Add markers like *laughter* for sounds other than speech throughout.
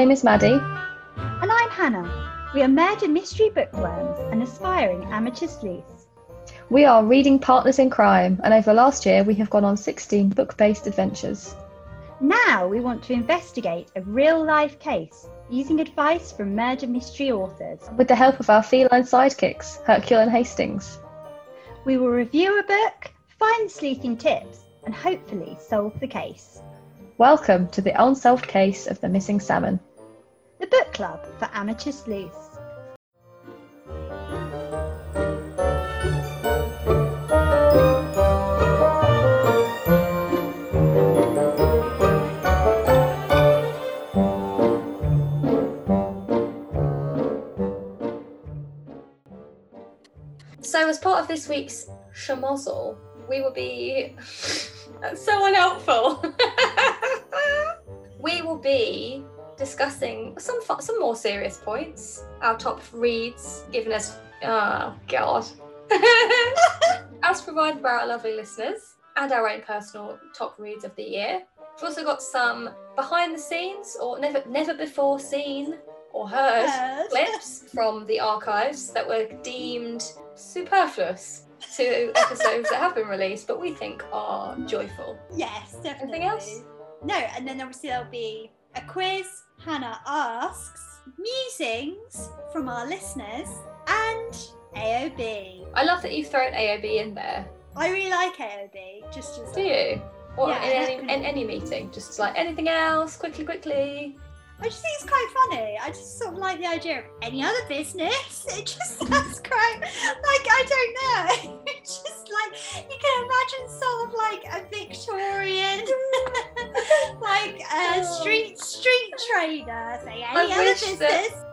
name is Maddie. And I'm Hannah. We are murder mystery bookworms and aspiring amateur sleuths. We are reading partners in crime, and over the last year we have gone on 16 book based adventures. Now we want to investigate a real life case using advice from murder mystery authors. With the help of our feline sidekicks, Hercule and Hastings. We will review a book, find sleuthing tips, and hopefully solve the case. Welcome to the unsolved case of the missing salmon. The book club for amateur sleuths. So, as part of this week's schmozzle, we will be. *laughs* So unhelpful. *laughs* we will be discussing some some more serious points. Our top reads, given us. Uh, oh God. *laughs* As provided by our lovely listeners and our own personal top reads of the year. We've also got some behind the scenes or never never before seen or heard Heard. clips *laughs* from the archives that were deemed superfluous to *laughs* episodes that have been released, but we think are joyful. Yes, definitely. Anything else? No, and then obviously there'll be a quiz. Hannah asks musings from our listeners and AOB. I love that you've thrown AOB in there. I really like AOB. Just as Do you? Or Yeah, in, any, in any meeting? Just like anything else? Quickly, quickly. I just think it's quite funny. I just sort of like the idea of any other business. *laughs* It just sounds quite like I don't know. *laughs* It's just like you can imagine sort of like a Victorian, *laughs* like a street street trader I any other business. that-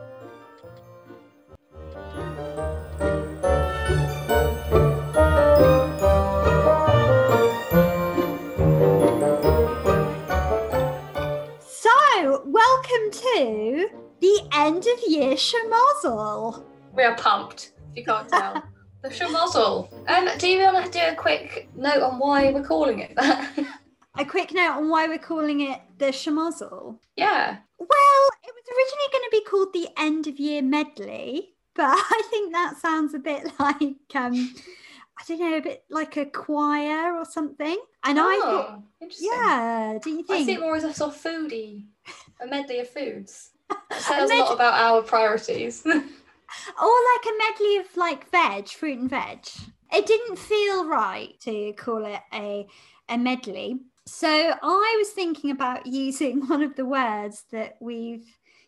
So, welcome to the end of year schmozzle. We are pumped, if you can't tell. *laughs* the schmozzle. Um, do you want to do a quick note on why we're calling it that? *laughs* A quick note on why we're calling it the schmozzle. yeah. Well, it was originally going to be called the end of year medley, but *laughs* I think that sounds a bit like um I don't know, a bit like a choir or something. And I thought, Oh, interesting. yeah, do you think? I see it more as a sort of foodie, a medley of foods. *laughs* That says a med- lot about our priorities. *laughs* Or like a medley of like veg, fruit and veg. It didn't feel right to call it a a medley. So I was thinking about using *laughs* one of the words that we've,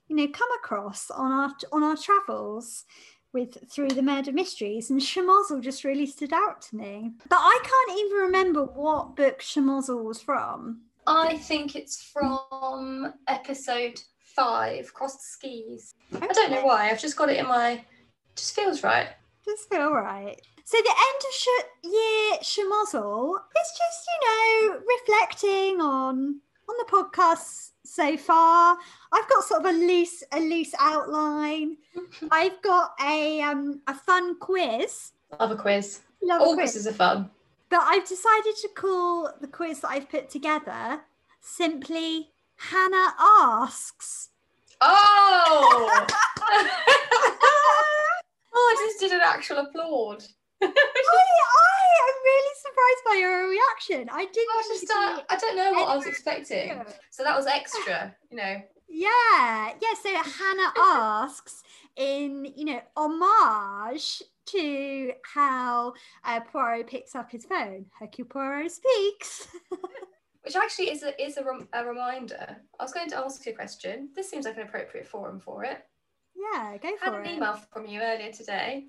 you know, come across on our on our travels with through the murder mysteries, and schmozzle just really stood out to me. But I can't even remember what book schmozzle was from. I think it's from episode five, Cross the Skis. I don't know why. I've just got it in my. Just feels right. Just feel right. So the end of sh- year schmozzle is just you know reflecting on on the podcast so far. I've got sort of a loose a loose outline. I've got a um a fun quiz. Love a quiz. Love a quiz. quizzes are fun. But I've decided to call the quiz that I've put together simply Hannah asks. Oh! *laughs* *laughs* *laughs* oh, I just did an actual applaud. I, *laughs* I am really surprised by your reaction. I didn't. I was just, uh, I don't know what I was expecting. near. So that was extra, you know. Yeah, yeah. So *laughs* Hannah asks in, you know, homage to how uh, Poirot picks up his phone. Hercule Poirot speaks. *laughs* Which actually is a, is a, rem- a reminder. I was going to ask you a question. This seems like an appropriate forum for it. yeah, go had for an it. email from you earlier today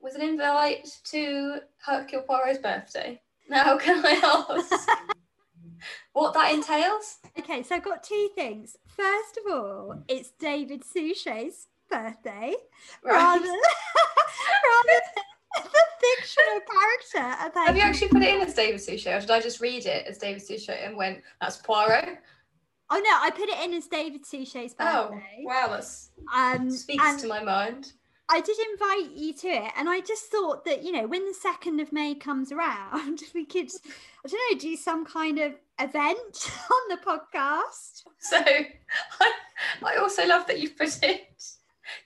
with an invite to Hercule Poirot's birthday. Now, *laughs* can I ask what that entails? Okay, so I've got two things. First of all, it's David Suchet's birthday, rather, *laughs* rather the fictional character Have you actually put it in as David Suchet, or did I just read it as David Suchet and went, that's Poirot? Oh no, I put it in as David Suchet's Oh, birthday. wow, that Um, speaks and- to my mind. I did invite you to it, and I just thought that you know when the second of May comes around, *laughs* we could, I don't know, do some kind of event *laughs* on the podcast. So *laughs* I, I also love that you've put it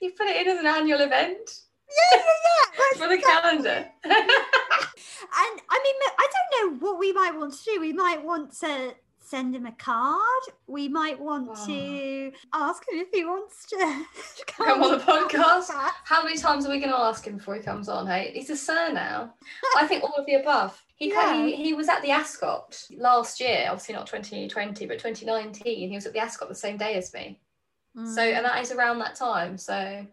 you put it in as an annual event Yeah, yeah, yeah. for the calendar. And I mean, I don't know what we might want to do. We might want to send him a card. We might want Oh. to ask him if he wants to *laughs* Come on the podcast. How many times are we going to ask him before he comes on? Hey, he's a sir now. I think all of the above. He, Yeah. he he was at the Ascot last year, obviously not 2020, but 2019. He was at the Ascot the same day as me. So, Mm. and that is around that time. So,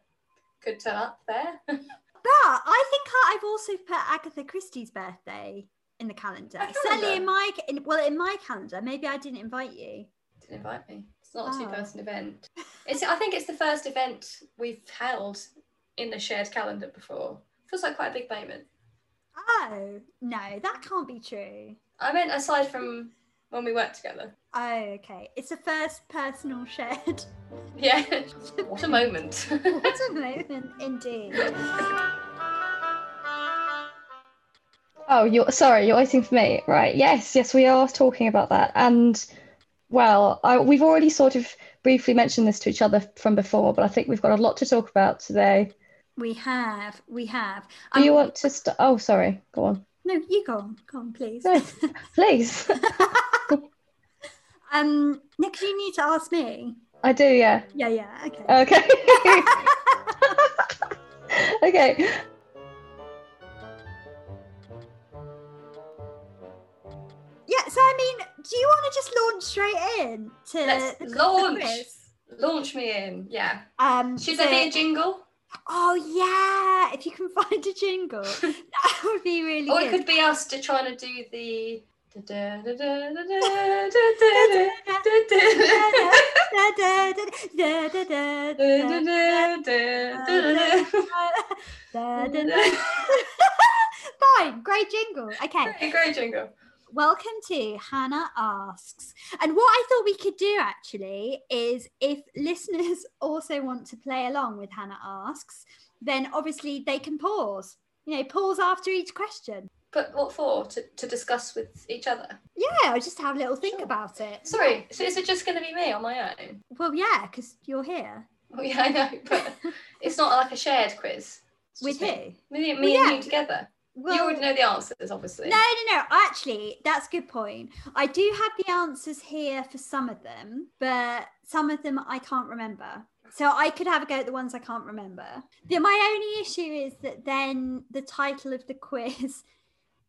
could turn up there. *laughs* But I think I've also put Agatha Christie's birthday in the calendar. Certainly in my in, well in my calendar. Maybe I didn't invite you. Didn't invite me. It's not a Oh. two-person event. *laughs* It's. I think it's the first event we've held in the shared calendar before. Feels like quite a big moment. Oh no, that can't be true. I meant aside from when we worked together. Oh, okay. It's the first personal shared. Yeah. *laughs* what a moment. what a *laughs* moment, indeed. Oh, you're sorry, you're waiting for me, right? Yes, yes, we are talking about that, and well, I, we've already sort of briefly mentioned this to each other from before, but I think we've got a lot to talk about today. We have, we have. Do you Um, want to start? Oh, sorry, go on, No, you go on, go on, please. No. please. *laughs* um, Nick, you need to ask me. I do, yeah. Yeah, yeah, okay. Okay. *laughs* okay. Yeah, so I mean, do you want to just launch straight in to Let's launch. Launch me in. Yeah. Um, Should so- there be a jingle? Oh yeah, if you can find a jingle, that would be really Or good. it could be us to trying to do the. Fine, great jingle. Okay, Great jingle. Welcome to Hannah Asks. And what I thought we could do actually is if listeners *laughs* also want to play along with Hannah Asks, then obviously they can pause. You know, pause after each question. But what for? To, to discuss with each other? Yeah, or just have a little think Sure. about it. Sorry, so is it just going to be me on my own? Well, yeah, because you're here. Well, yeah, I know, but *laughs* it's not like a shared quiz. It's With just me. Me, me Well, and you together. Well, you already know the answers, obviously. No, no, no. Actually, that's a good point. I do have the answers here for some of them, but some of them I can't remember. So I could have a go at the ones I can't remember. The, my only issue is that then the title of the *laughs* quiz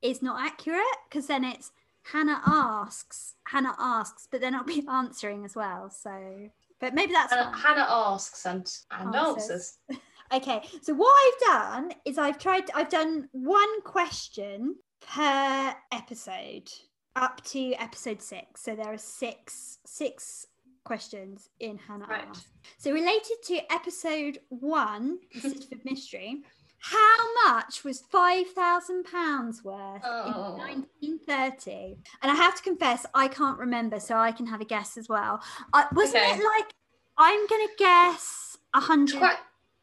is not accurate because then it's Hannah asks, Hannah asks, but then I'll be answering as well. So, but maybe that's Hannah. Hannah asks and, and Answers. answers. *laughs* Okay, so what I've done is I've tried, I've done one question per episode up to episode six. So there are six, six questions in Hannah Right. So related to episode one, the *laughs* Sisterhood Mystery, how much was five thousand pounds worth Oh. in 1930? And I have to confess, I can't remember, so I can have a guess as well. Uh, wasn't Okay. it like I'm gonna guess a hundred?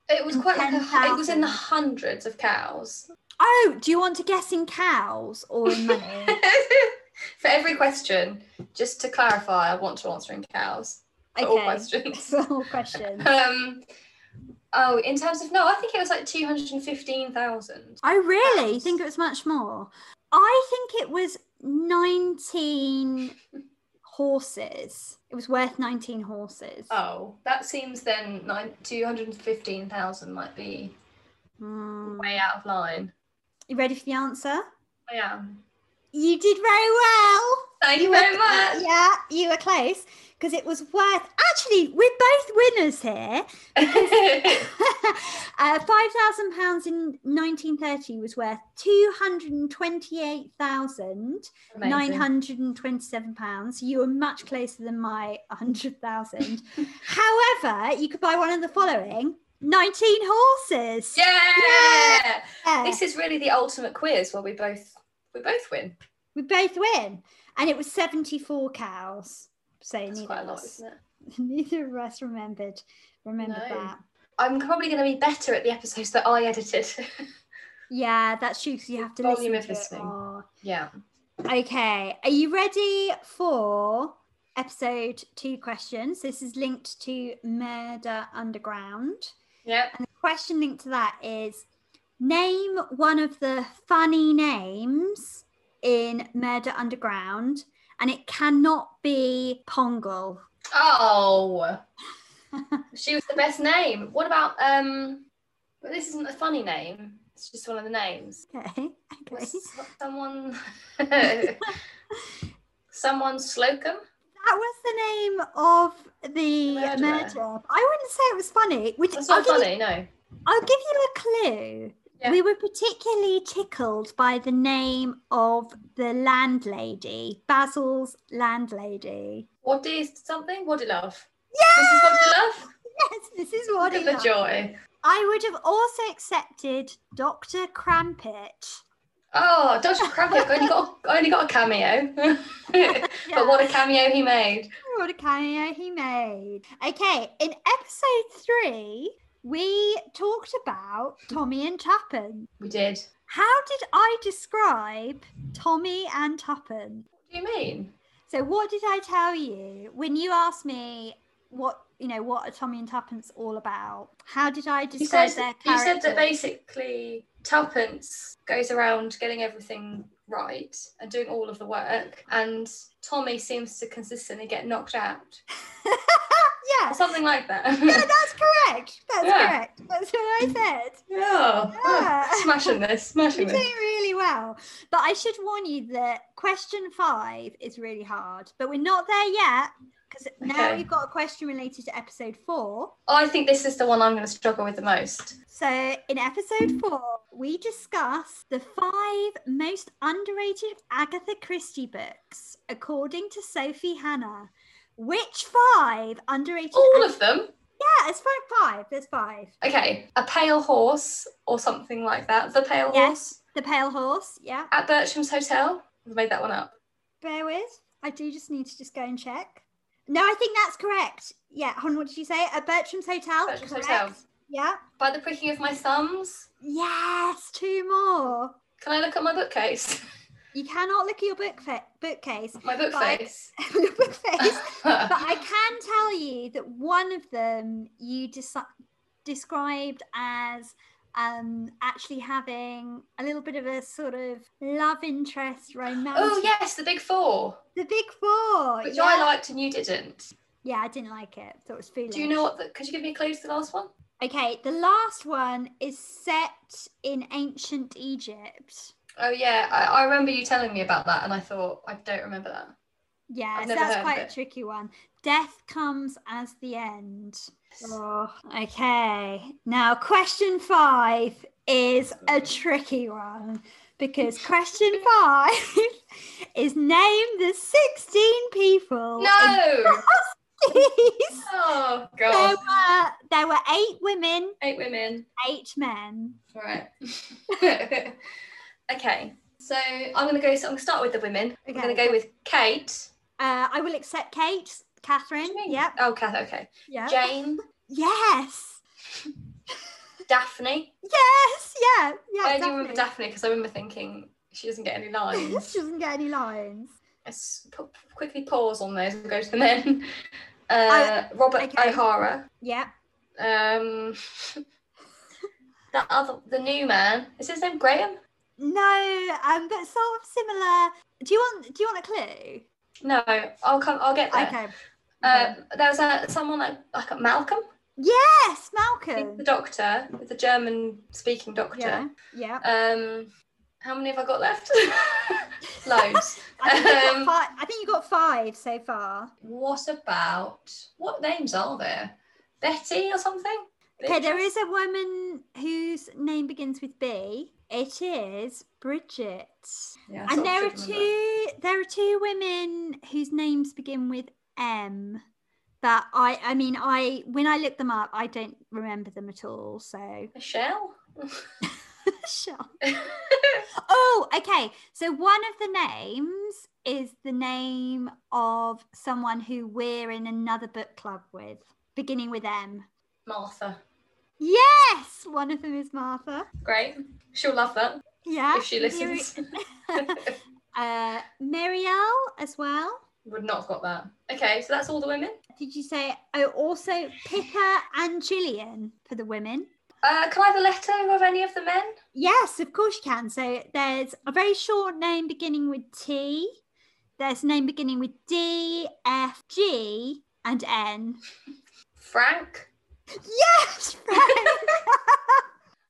It was quite like a, it was in the hundreds of cows. Oh, do you want to guess in cows or in money? *laughs* For every question, just to clarify, I want to answer in cows. For all questions. *laughs* All questions. Um, oh, in terms of no, I think it was like two hundred and fifteen thousand. I really Cows. think it was much more. I think it was 19 horses. It was worth 19 horses. Oh, that seems then nine two hundred and fifteen thousand might be Hmm. way out of line. You ready for the answer? I am. You did very well. Thank you were- very much. Yeah, you were close because it was worth. Actually, we're both winners here. *laughs* uh, five thousand pounds in nineteen thirty was worth two hundred and twenty-eight thousand nine hundred and twenty-seven pounds. You were much closer than my hundred thousand. However, you could buy one of the following: nineteen horses. Yeah! Yeah. This is really the ultimate quiz where we both we both win. we both win, and it was seventy-four cows. So That's neither of lot, us, it? *laughs* neither of us remembered remembered No. that. I'm probably going to be better at the episodes that I edited. *laughs* Yeah, that's true because you have to Volume listen of to it listening. more. yeah. Okay, are you ready for episode two questions? This is linked to Murder Underground. Yeah. And the question linked to that is name one of the funny names in Murder Underground, and it cannot be Pongle. Oh, *laughs* she was the best name. What about um? But this isn't a funny name. It's just one of the names. Okay, okay. Someone? *laughs* someone Slocum. That was the name of the Murderer. murder. I wouldn't say it was funny. Which That's I'll not you- funny. No. I'll give you a clue. Yeah. We were particularly tickled by the name of the landlady, Basil's landlady. What is something? What do you love? Yeah! This is what you love. Yes, this is what Look he the joy. I would have also accepted Dr. Crampit. Oh, Dr. Crampit only got *laughs* only got a cameo. *laughs* But what a cameo he made. What a cameo he made. Okay, in episode three, we talked about Tommy and Tuppence. We did. How did I describe Tommy and Tuppence? What do you mean? So what did I tell you when you asked me what you know what are Tommy and Tuppence all about? How did I You describe said their you said that basically Tuppence goes around getting everything right and doing all of the work, and Tommy seems to consistently get knocked out, *laughs* yeah, or something like that. *laughs* yeah, that's correct. That's Yeah. correct. That's what I said. yeah. Yeah. smashing this, smashing *laughs* You're smashing doing really well. But I should warn you that question five is really hard. But we're not there yet because now Okay. we've got a question related to episode four. I think this is the one I'm going to struggle with the most. So, in episode four, we discuss the five most underrated Agatha Christie books, according to Sophie Hannah. Which five underrated? All of them. yeah, it's five. Five. There's five. Okay, a pale horse or something like that. The pale Yes. horse The Pale Horse. Yeah. at Bertram's Hotel. I've made that one up. Bear with. I do just need to just go and check. No, I think that's correct. Yeah. Hon, what did you say? At Bertram's Hotel. Bertram's correct. Hotel. Yeah. By the pricking of my thumbs. Yes. Two more. Can I look at my bookcase? *laughs* You cannot look at your book fa- bookcase. my book But- face. your book face. but I can tell you that one of them you described as um, actually having a little bit of a sort of love interest romance. oh yes, the big four, The Big Four. which yeah. I liked and you didn't. Yeah, I didn't like it. Thought it was foolish. Do you know what? The, could you give me a clue to the last one? Okay, the last one is set in ancient Egypt. Oh yeah, I, I remember you telling me about that, and I thought I don't remember that. Yeah, so that's quite a tricky one. Death comes as the end. Oh, okay. Now, question five is a tricky one because question five *laughs* is name the 16 people. No. oh There god. were, there were eight women, Eight women. eight men. All right. *laughs* okay. So I'm gonna go. So I'm gonna start with the women. I'm gonna go with Kate. Uh, I will accept Kate, Catherine. What do you mean? Yep. Oh, Kath. Okay. Yeah. Jane, *laughs* Yes. Daphne. Yes. Yeah. Yeah. I only remember. Daphne because I remember thinking she doesn't get any lines. *laughs* she doesn't get any lines. Let's pu- quickly pause on those and go to the men. *laughs* Uh, Robert okay. O'Hara. Yeah. Um, that other, the new man. Is his name Graham? No, um, but sort of similar. Do you want? Do you want a clue? No, I'll come. I'll get there. Okay. Uh, there was a, someone like, like Malcolm, Yes, Malcolm. the doctor, the German-speaking doctor. Yeah. Yeah. Um, how many have I got left? *laughs* Loads. I think, Um, five, I think you got five so far. what about what names are there? Betty or something? Okay, there is a woman whose name begins with B. It is Bridget. Yeah, and there are two there are two women whose names begin with M. But I I mean I when I look them up I don't remember them at all. So Michelle. *laughs* Michelle. Oh, okay. So one of the names is the name of someone who we're in another book club with, beginning with M. Martha. Yes, one of them is Martha. Great. She'll love that Yeah. if she listens. *laughs* *laughs* uh, Miriel as well. Would not have got that. Okay, so that's all the women. Did you say? Oh, also Pippa and Gillian for the women. Uh, can I have a letter of any of the men? Yes, of course you can. So there's a very short name beginning with T. There's a name beginning with D, F, G, and N. Frank. Yes, Frank.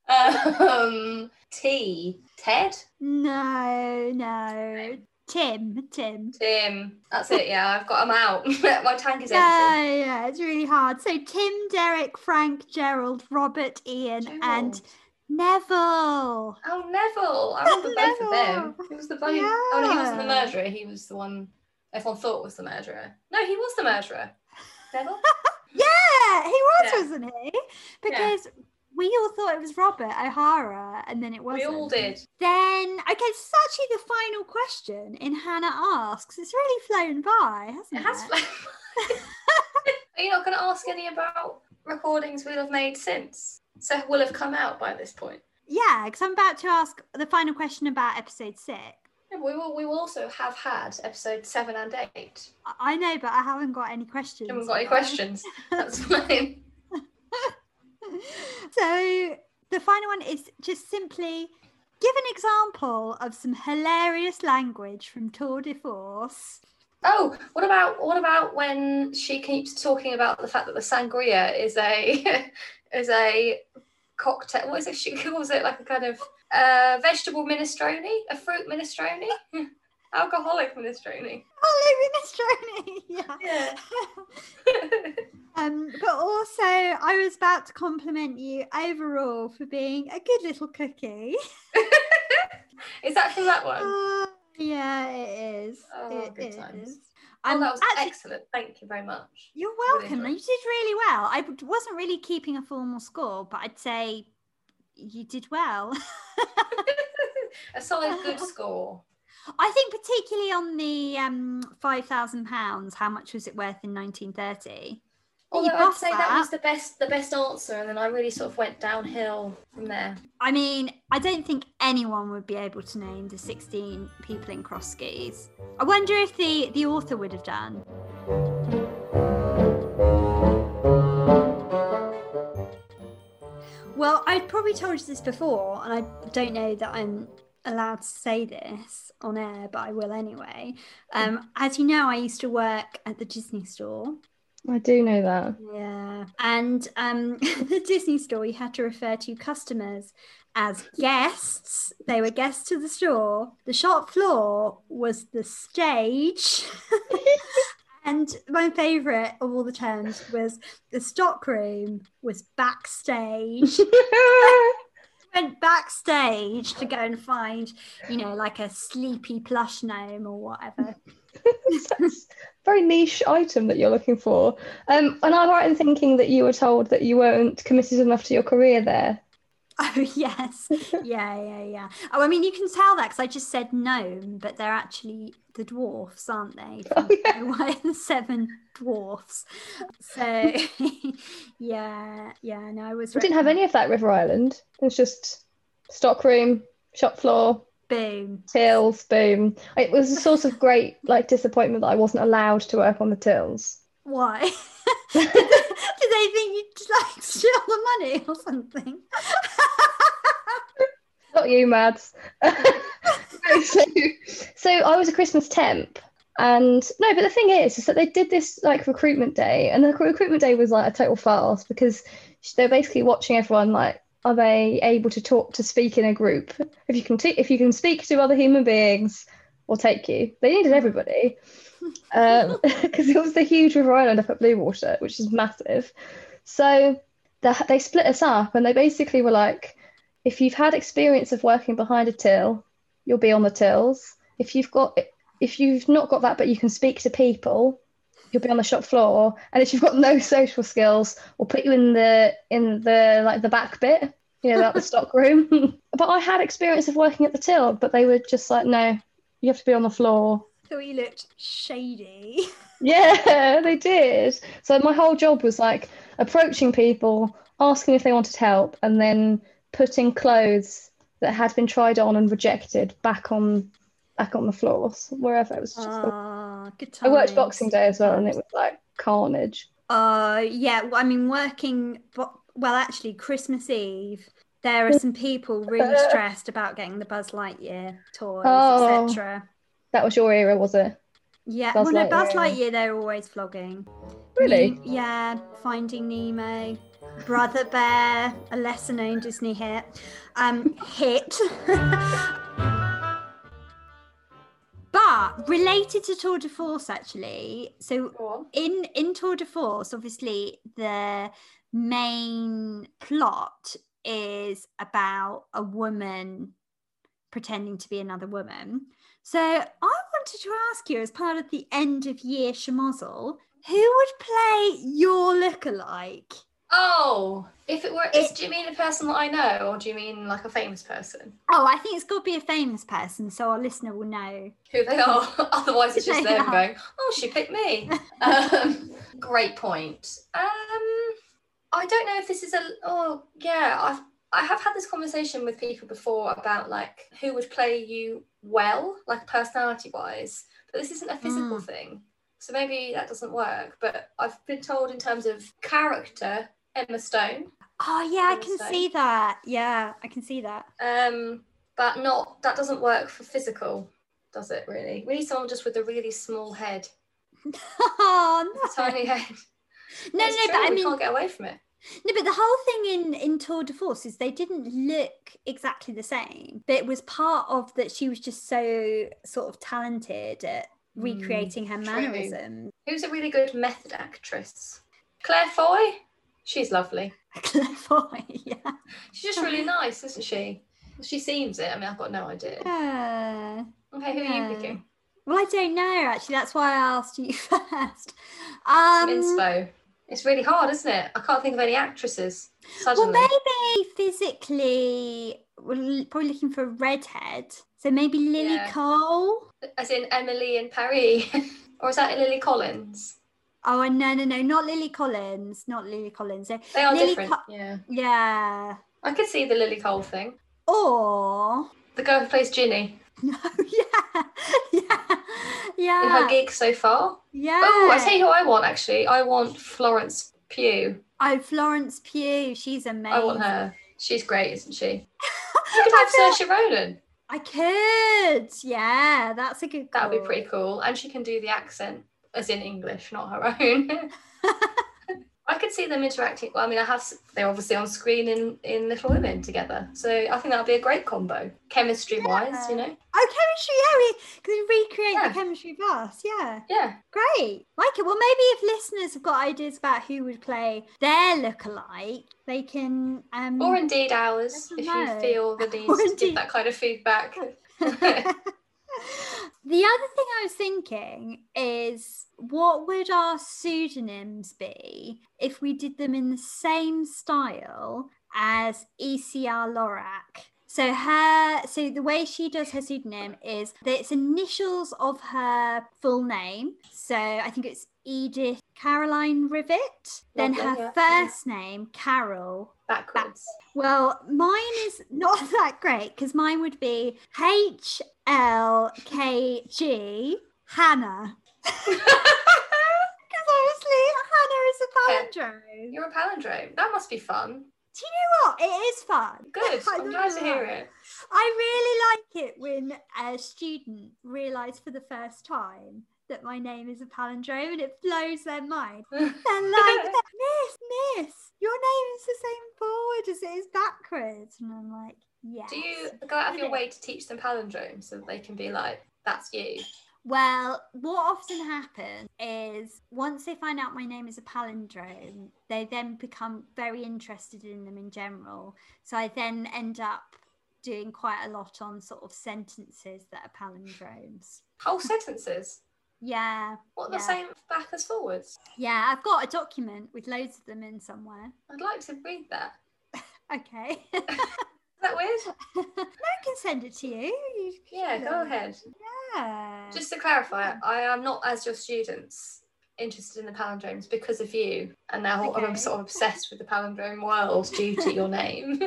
*laughs* Um, T. Ted. no, no. Tim, Tim. Tim. That's it. Yeah, I've got them out. *laughs* My tank is empty. Yeah, yeah, it's really hard. So Tim, Derek, Frank, Gerald, Robert, Ian, and Neville. Oh, Neville. I remember both of them. He was the bloody. Oh, no, he wasn't the murderer. He was the one everyone thought was the murderer. No, he was the murderer. Neville? *laughs* Yeah, he was, Yeah. wasn't he? Because we all thought it was Robert O'Hara, and then it wasn't. We all did. Then, okay, this is actually the final question in Hannah Asks. It's really flown by, hasn't It it? has flown. *laughs* Are you not going to ask any about recordings we'll have made since? So will have come out by this point. Yeah, because I'm about to ask the final question about episode six. Yeah, we will. We will also have had episode seven and eight. I- I know, but I haven't got any questions. Haven't got any questions. *laughs* That's fine. *laughs* so the final one is just simply give an example of some hilarious language from Tour de Force. Oh, what about what about when she keeps talking about the fact that the sangria is a *laughs* is a cocktail? What is it? She calls it like a kind of uh, vegetable minestrone, a fruit minestrone, *laughs* alcoholic minestrone. Oh, Minestrone, *laughs* yeah. Yeah. Um, but also, I was about to compliment you overall for being a good little cookie. *laughs* is that from that one? Uh, yeah, it is. Oh, It good times. Oh, Um, that was actually, excellent. Thank you very much. You're welcome. enjoyed You did really well. I wasn't really keeping a formal score, but I'd say you did well. *laughs* a solid good *laughs* score. I think particularly on the um, five thousand pounds. How much was it worth in 1930? Although you I'd say that. that. was the best the best answer, and then I really sort of went downhill from there. I mean, I don't think anyone would be able to name the 16 people in Crossed Skis. I wonder if the the author would have done. Well, I've probably told you this before, and I don't know that I'm allowed to say this on air, but I will anyway. Um, as you know, I used to work at the Disney store. I do know that. Yeah. And um, *laughs* the Disney store, you had to refer to customers as guests. They were guests to the store. The shop floor was the stage. *laughs* and my favourite of all the terms was the stock room was backstage. *laughs* *laughs* Went backstage to go and find, you know, like a sleepy plush gnome or whatever. That's very niche item that you're looking for. Um, and I'm right in thinking that you were told that you weren't committed enough to your career there. *laughs* Oh yes, yeah, yeah, yeah. Oh, I mean, you can tell that because I just said gnome, but they're actually the dwarfs, aren't they? Oh, yeah. White and the Seven Dwarfs. So, *laughs* yeah, yeah. No, I was. We didn't have any of that River Island. It was just stockroom, shop floor, Boom. tills, boom. It was a source of great like disappointment that I wasn't allowed to work on the tills. Why? *laughs* *laughs* did, they, did they think you'd like steal the money or something? Not you, Mads. *laughs* so, so I was a Christmas temp, and no, but the thing is, is that they did this like recruitment day, and the recruitment day was like a total farce because they're basically watching everyone like, are they able to talk to speak in a group? If you can, t- if you can speak to other human beings, we'll take you. They needed everybody *laughs* um, *laughs* because it was the huge River Island up at Bluewater, which is massive. So the, they split us up, and they basically were like if you've had experience of working behind a till, you'll be on the tills. If you've got if you've not got that but you can speak to people, you'll be on the shop floor. And if you've got no *laughs* social skills, we'll put you in the in the like the back bit, you know, like the stock *laughs* room. *laughs* but I had experience of working at the till, but they were just like, no, you have to be on the floor. Thought you looked shady. Yeah, they did. So my whole job was like approaching people, asking if they wanted help and then putting clothes that had been tried on and rejected back on back on the floors wherever it was just good I worked. Boxing Day as well and it was like carnage. Uh, yeah. Well, I mean, working. bo- Well, actually, Christmas Eve, there are some people really *laughs* stressed about getting the Buzz Lightyear toys, Oh. etc. That was your era, was it? Yeah. Buzz well, no, Buzz Lightyear. Lightyear, they're always flogging. Really? Yeah. Finding Nemo, Brother Bear, a lesser known Disney hit. Um, hit. *laughs* but related to Tour de Force, actually. So in in Tour de Force, obviously the main plot is about a woman pretending to be another woman. So I wanted to ask you, as part of the end of year schmozzle, who would play your lookalike? Oh, if it were, It- do you mean a person that I know, or do you mean like a famous person? Oh, I think it's got to be a famous person, so our listener will know. Who they are? *laughs* Otherwise, it's just them going, "Oh, she picked me." um, great point. Um, I don't know if this is a. Oh, yeah. I've I have had this conversation with people before about like who would play you well, like personality wise, but this isn't a physical Mm. thing. So maybe that doesn't work. But I've been told in terms of character, Emma Stone. Oh yeah, I can so. see that. Yeah, I can see that. Um, but not that doesn't work for physical, does it? Really, we need someone just with a really small head, *laughs* oh no. tiny head. *laughs* No, It's no, true, but I we mean, can't get away from it. No, but the whole thing in in Tour de Force is they didn't look exactly the same. But it was part of that she was just so sort of talented at recreating her true. mannerisms. Who's a really good method actress? Claire Foy. She's lovely. *laughs* Claire Foy, yeah. She's just really nice, isn't she? She seems it. I mean, I've got no idea. Yeah. Okay, who are you picking? Well, I don't know actually. That's why I asked you *laughs* first. Um, Inspo. It's really hard, isn't it? I can't think of any actresses well, maybe physically, we're probably looking for a redhead. So maybe Lily Yeah. Cole. As in Emily in Paris, *laughs* or is that Lily Collins? Oh, no, no, no, not Lily Collins. Not Lily Collins. They are Lily different. Co- yeah, Yeah. I could see the Lily Cole thing. Or The girl who plays Ginny *laughs* no, yeah, *laughs* yeah, yeah, in her gig so far. yeah. Oh, I tell you who I want actually. I want Florence Pugh. Oh, Florence Pugh, she's amazing. I want her. She's great, isn't she? *laughs* You could have Saoirse Ronan. I could, yeah, that's a good. That would be pretty cool. And she can do the accent, as in English, not her own. *laughs* I could see them interacting. Well, I mean, I have. They're obviously on screen in in Little Women together, so I think that would be a great combo, chemistry wise. You know. Oh, chemistry, yeah, we can recreate Yeah. the chemistry us, yeah. Yeah. Great. Like it. Well, maybe if listeners have got ideas about who would play their lookalike, they can. Um, Or indeed ours, if us you feel the *laughs* need to give that kind of feedback. *laughs* the other thing I was thinking is what would our pseudonyms be if we did them in the same style as ECR Lorac? So her so the way she does her pseudonym is that it's initials of her full name. So I think it's Edith Caroline Rivet. Then Lovely, her yeah. first name, Carol, Backwards. well, mine is not *laughs* that great because mine would be H L K G Hannah. *laughs* Because obviously Hannah is a palindrome. You're a palindrome. That must be fun. Do you know what? It is fun. *laughs* Good. I I'm glad to hear it. I really like it when a student realised for the first time that my name is a palindrome and it blows their mind. *laughs* They're like, Miss, Miss, your name is the same forward as it is backwards. And I'm like, yeah. Do you go out of your way to teach them palindromes so that they can be like, that's you? Well, what often happens is once they find out my name is a palindrome, they then become very interested in them in general. So I then end up doing quite a lot on sort of sentences that are palindromes. Whole sentences. Yeah. What yeah. the same back as forwards? Yeah, I've got a document with loads of them in somewhere. I'd like to read that. *laughs* *laughs* Okay. Is that weird? *laughs* No, I can send it to you. You- Yeah, go ahead. Yeah. Just to clarify, I am not as your students interested in the palindromes because of you, and now Okay. I'm sort of obsessed with the palindrome world due to your name.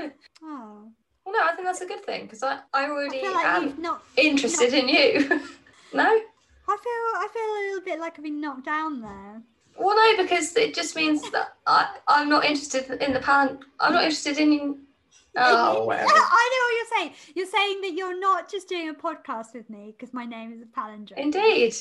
oh. well, no, I think that's a good thing because I, I I already feel like am not. interested in you. no? I feel I feel a little bit like I've been knocked down there. Well, no, because it just means that I, I'm not interested in the palin. I'm not interested in. *laughs* Oh, whatever. I know what you're saying. You're saying that you're not just doing a podcast with me because my name is a palindrome. Indeed,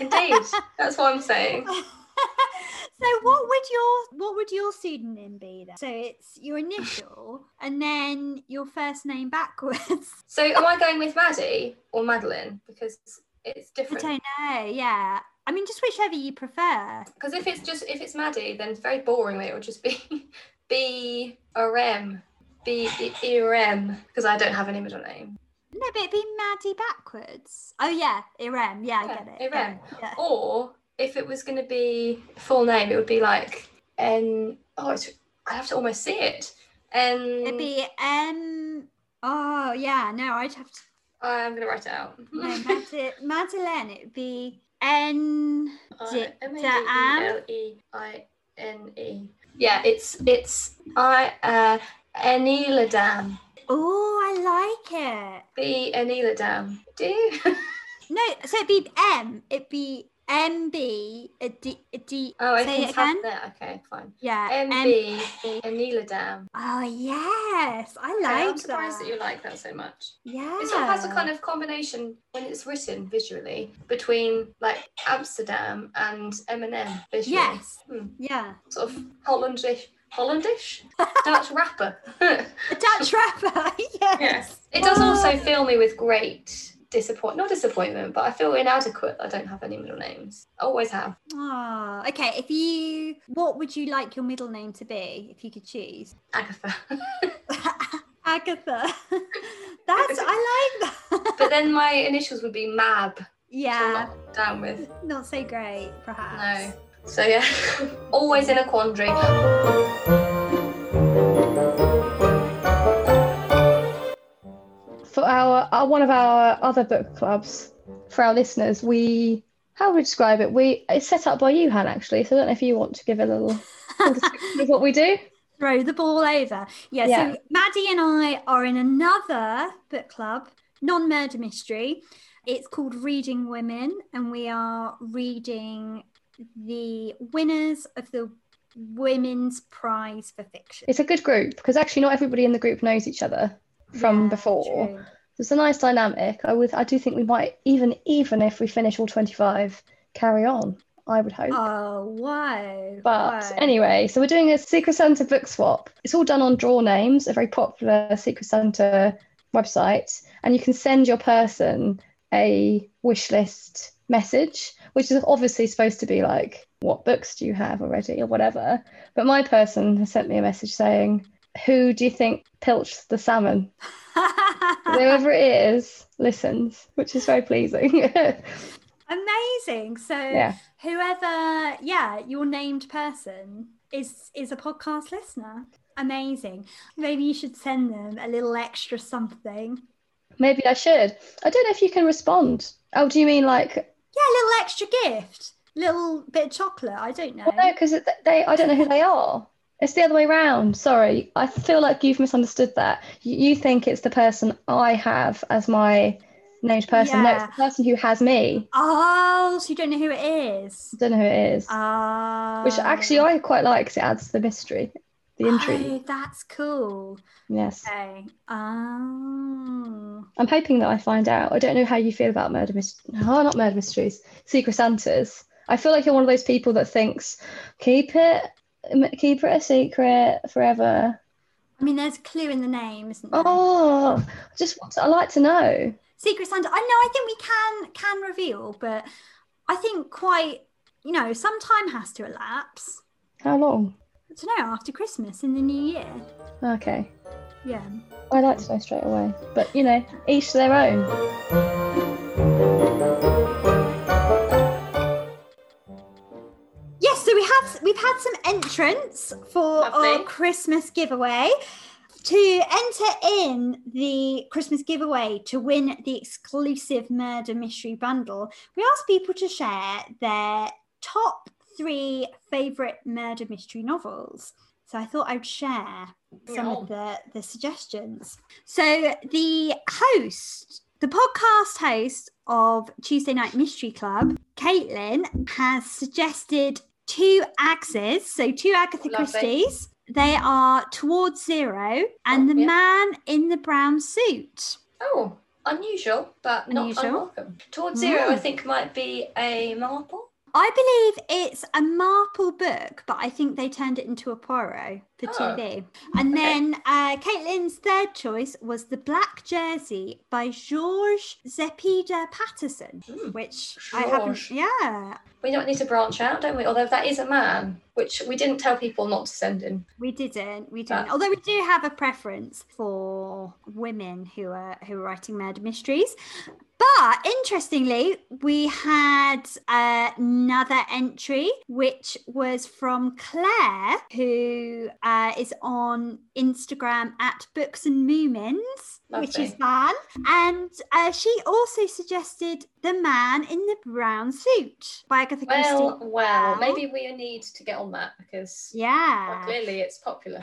indeed. *laughs* That's what I'm saying. *laughs* so what would your what would your pseudonym be then? So it's your initial and then your first name backwards. So, am I going with Maddie or Madeline? Because it's I different. don't know. Yeah. I mean, just whichever you prefer. Because if it's just if it's Maddie, then very boringly it would just be *laughs* B R M B E R M because I don't have any middle name. No, but it'd be Maddie backwards. Oh yeah, Irem. Yeah, I get it. Irem. Yeah, yeah. Or if it was going to be full name, it would be like N. Oh, it's, I have to almost see it. N. It'd be M. Oh yeah, no, I'd have to. I'm going to write it out. No, Mad- Madeleine. It'd be N. D- M A D E Dam? L E I N E. Yeah, it's it's I uh Aniladam. Oh, I like it. B Aniladam. Do you? *laughs* No, so it'd be M. It'd be M B a D a D. oh, I say can it there. Okay, fine. Yeah. M B Aniladam. Oh yes, I Okay, I'm surprised that. that you like that so much. Yeah. It sort of has a kind of combination when it's written visually between like Amsterdam and Eminem visually. Yes. Hmm. Yeah. Sort of Hollandish, Hollandish, Dutch rapper. *laughs* A Dutch rapper. *laughs* yes. yes. It does also Oh. fill me with great disappointment. Not disappointment, but I feel inadequate. I don't have any middle names. I always have. Oh, okay. If you, what would you like your middle name to be if you could choose? Agatha. *laughs* Agatha. *laughs* That's I like that. *laughs* but then my initials would be Mab. yeah, not down with. not so great, perhaps. No. So yeah, always in a quandary. For our, our one of our other book clubs, for our listeners, we how would we describe it? We it's set up by you, Han, actually. So I don't know if you want to give a little description of what we do. *laughs* Throw the ball over. Yeah, Yeah. So Maddie and I are in another book club, non-murder mystery. It's called Reading Women, and we are reading the winners of the Women's Prize for Fiction. It's a good group because actually not everybody in the group knows each other from Yeah, before. true. There's a nice dynamic. I would I do think we might even even if we finish all 25 carry on. I would hope. Ah, oh, wow. But wow. anyway, so we're doing a Secret Santa book swap. It's all done on Draw Names, a very popular Secret Santa website, and you can send your person a wish list message, which is obviously supposed to be like, what books do you have already or whatever. But my person has sent me a message saying, who do you think pilched the salmon? Whoever it is listens, which is very pleasing. *laughs* Amazing. So yeah. whoever, yeah, your named person is is a podcast listener. Amazing. Maybe you should send them a little extra something. Maybe I should. I don't know if you can respond. Oh, do you mean like Yeah, a little extra gift. Little bit of chocolate. I don't know. Well, no, because they, I don't know who they are. It's the other way around. Sorry, I feel like you've misunderstood that. You, think it's the person I have as my named person. No, it's the person who has me. Oh, so you don't know who it is. I don't know who it is. Ah. Which actually I quite like 'cause it adds to the mystery, the intrigue. Oh, that's cool. Yes. Okay. Oh. I'm hoping that I find out. I don't know how you feel about murder mysteries. Oh, not murder mysteries. Secret Santas. I feel like you're one of those people that thinks keep it, keep it a secret forever. I mean, there's a clue in the name, isn't there? Oh, I just want to, I like to know. Secret Santa. I know. I think we can can reveal, but I think quite. You know, some time has to elapse. How long? I don't know. After Christmas in the new year. Okay. Yeah. I like to know straight away. But you know, each their own. Yes. So we have had some entrants for our Christmas giveaway. To enter in the Christmas giveaway to win the exclusive murder mystery bundle, we asked people to share their top three favourite murder mystery novels. So I thought I'd share some of the, the suggestions. So the host, the podcast host of Tuesday Night Mystery Club, Caitlin, has suggested two axes, so two Agatha Lovely. Christie's. They are Towards Zero and Oh, The yeah. Man in the Brown Suit. Oh, unusual, but not unwelcome. Towards Zero, Mm. I think, might be a Marple. I believe it's a Marple book, but I think they turned it into a Poirot for Oh, TV. And okay. then uh, Caitlin's third choice was The Black Jersey by Georges Zepeda Patterson, Hmm, which I haven't. Yeah, We don't need to branch out, don't we? Although that is a man, which we didn't tell people not to send in. we didn't. We didn't. But- Although we do have a preference for women who are who are writing murder mysteries. But interestingly, we had another entry, which was from Claire, who uh, is on Instagram at Books and Moomins, which is fun. And uh, she also suggested The Man in the Brown Suit by Agatha Christie. Well, well, Well. maybe we need to get on that because well, yeah. clearly it's popular.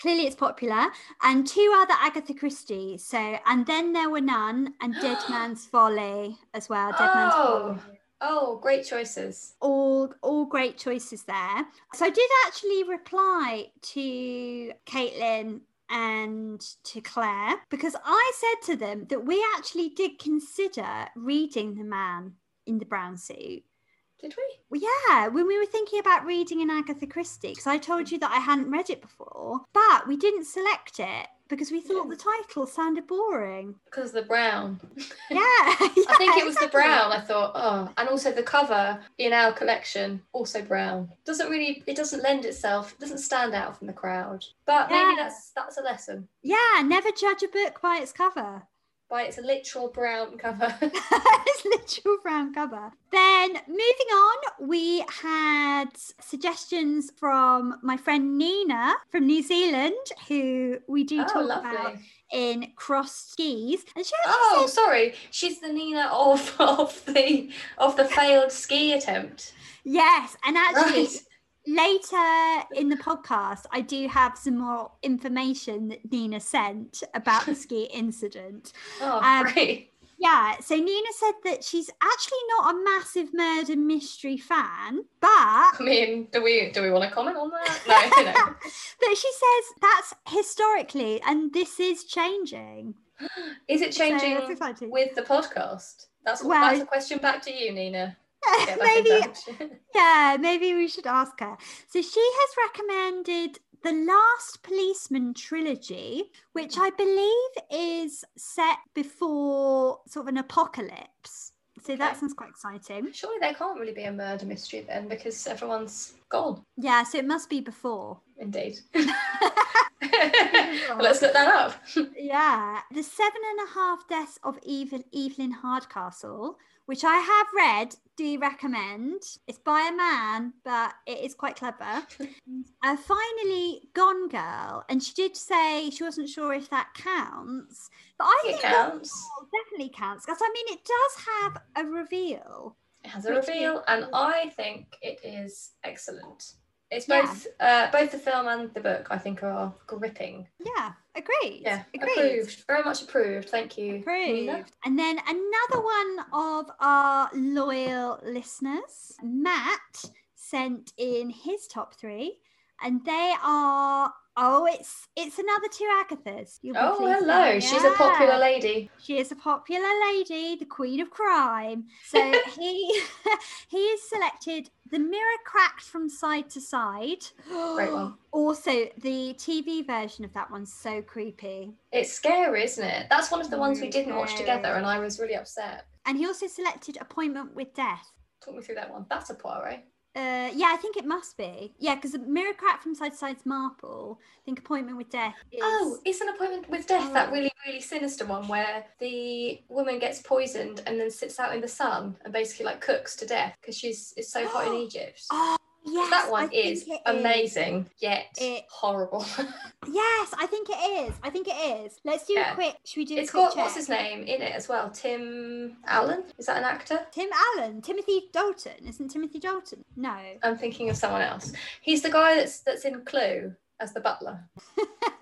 clearly it's popular and two other agatha christie so and then there were none and dead *gasps* man's folly as well dead man's Oh. folly Oh, great choices. all all great choices there so i did actually reply to caitlin and to claire because i said to them that we actually did consider reading the man in the brown suit Did we? Well, yeah, when we were thinking about reading an Agatha Christie, because I told you that I hadn't read it before, but we didn't select it because we thought the title sounded boring. Because the brown. Yeah, *laughs* I *laughs* think it was the brown. I thought, oh, and also the cover in our collection, also brown. Doesn't really, it doesn't lend itself, doesn't stand out from the crowd. But maybe that's that's a lesson. Yeah, never judge a book by its cover. By its a literal brown cover. *laughs* it's literal brown cover. Then moving on, we had suggestions from my friend Nina from New Zealand, who we do oh, talk about in Crossed Skis. And she Oh, said sorry. She's the Nina of *laughs* of the of the failed ski attempt. Yes, and actually, Right. Later in the podcast, I do have some more information that Nina sent about the ski *laughs* incident. Oh, Um, great. Yeah, so Nina said that she's actually not a massive murder mystery fan, but I mean, do we do we want to comment on that? No, no. *laughs* but she says that's historically, and this is changing. Is it changing exciting. with the podcast? That's Well, that's a question back to you, Nina. Maybe. *laughs* Yeah, maybe we should ask her. So she has recommended the Last Policeman trilogy, which I believe is set before sort of an apocalypse. So that sounds quite exciting. Surely there can't really be a murder mystery then because everyone's gone. Yeah, so it must be before. Indeed. *laughs* *laughs* Let's look that up. Yeah, The Seven and a Half Deaths of Evelyn Hardcastle, which I have read, do recommend. It's by a man, but it is quite clever. *laughs* uh, finally, Gone Girl, and she did say she wasn't sure if that counts, but I It think counts. Definitely counts because I mean it does have a reveal. It has a reveal, is- and I think it is excellent. It's Yeah. both uh, both the film and the book. I think are gripping. Yeah, agreed. Yeah, agreed. approved. Very much approved. Thank you. Nina. Approved. And then another one of our loyal listeners, Matt, sent in his top three, and they are oh, it's it's another two Agathas. Oh, hello. know. She's a popular lady. She is a popular lady, the queen of crime. So *laughs* he *laughs* he has selected the mirror cracked from side to side. Great one. *gasps* Also, the TV version of that one's so creepy. It's scary, isn't it? That's one of the ones we didn't watch together, and I was really upset. And he also selected Appointment with Death. Talk me through that one. That's a Poirot. Uh, yeah, I think it must be. Yeah, because Mirror from Side to Side's Marple. I think Appointment with Death is. Oh, it's an appointment with death. That Oh. really, really sinister one where the woman gets poisoned and then sits out in the sun and basically like cooks to death because she's it's so hot in *gasps* Egypt. Oh, Yes, that one is it is. amazing, yet It- horrible. *laughs* Yes, I think it is. I think it is. Let's do Yeah. a quick. Should we do it's a quick got check? what's his name in it as well? Tim Allen. Is that an actor? Tim Allen, Timothy Dalton. Isn't Timothy Dalton? No. I'm thinking of someone else. He's the guy that's that's in Clue as the butler.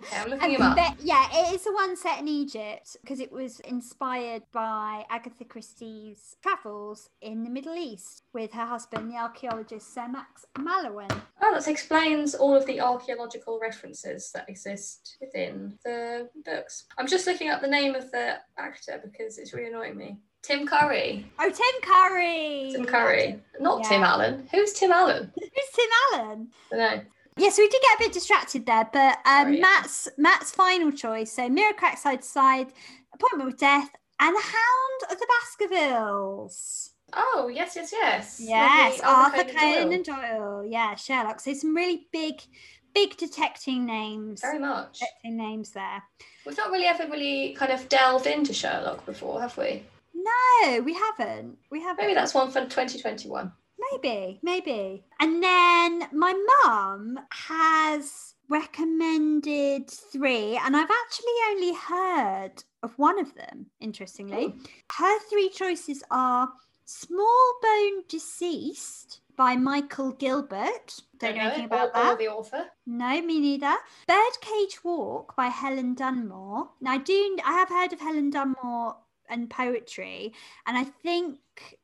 Okay, I'm looking him up. yeah, it is the one set in Egypt because it was inspired by Agatha Christie's travels in the Middle East with her husband, the archaeologist Sir Max Mallowan. Oh, that explains all of the archaeological references that exist within the books. I'm just looking up the name of the actor because it's really annoying me. Tim Curry. Oh, Tim Curry. Tim Curry. Not Yeah. Tim Allen. Who's Tim Allen? Who's Tim Allen? I don't know. Yeah, so we did get a bit distracted there, but um, Sorry, yeah. Matt's Matt's final choice. So Mirror Crack Side to Side, Appointment with Death, and The Hound of the Baskervilles. Oh, yes, yes, yes. Yes, Arthur Conan Conan Doyle. Doyle. Yeah, Sherlock. So some really big, big detecting names. Very much. Detecting names there. We've not really ever really kind of delved into Sherlock before, have we? No, we haven't. We haven't. Maybe that's one for 2021. Maybe, maybe. And then my mum has recommended three, and I've actually only heard of one of them, interestingly. Ooh. Her three choices are Small Bone Deceased by Michael Gilbert. Don't, know anything it. about or, that. Or the author. No, me neither. Birdcage Walk by Helen Dunmore. Now, I do I have heard of Helen Dunmore and poetry, and I think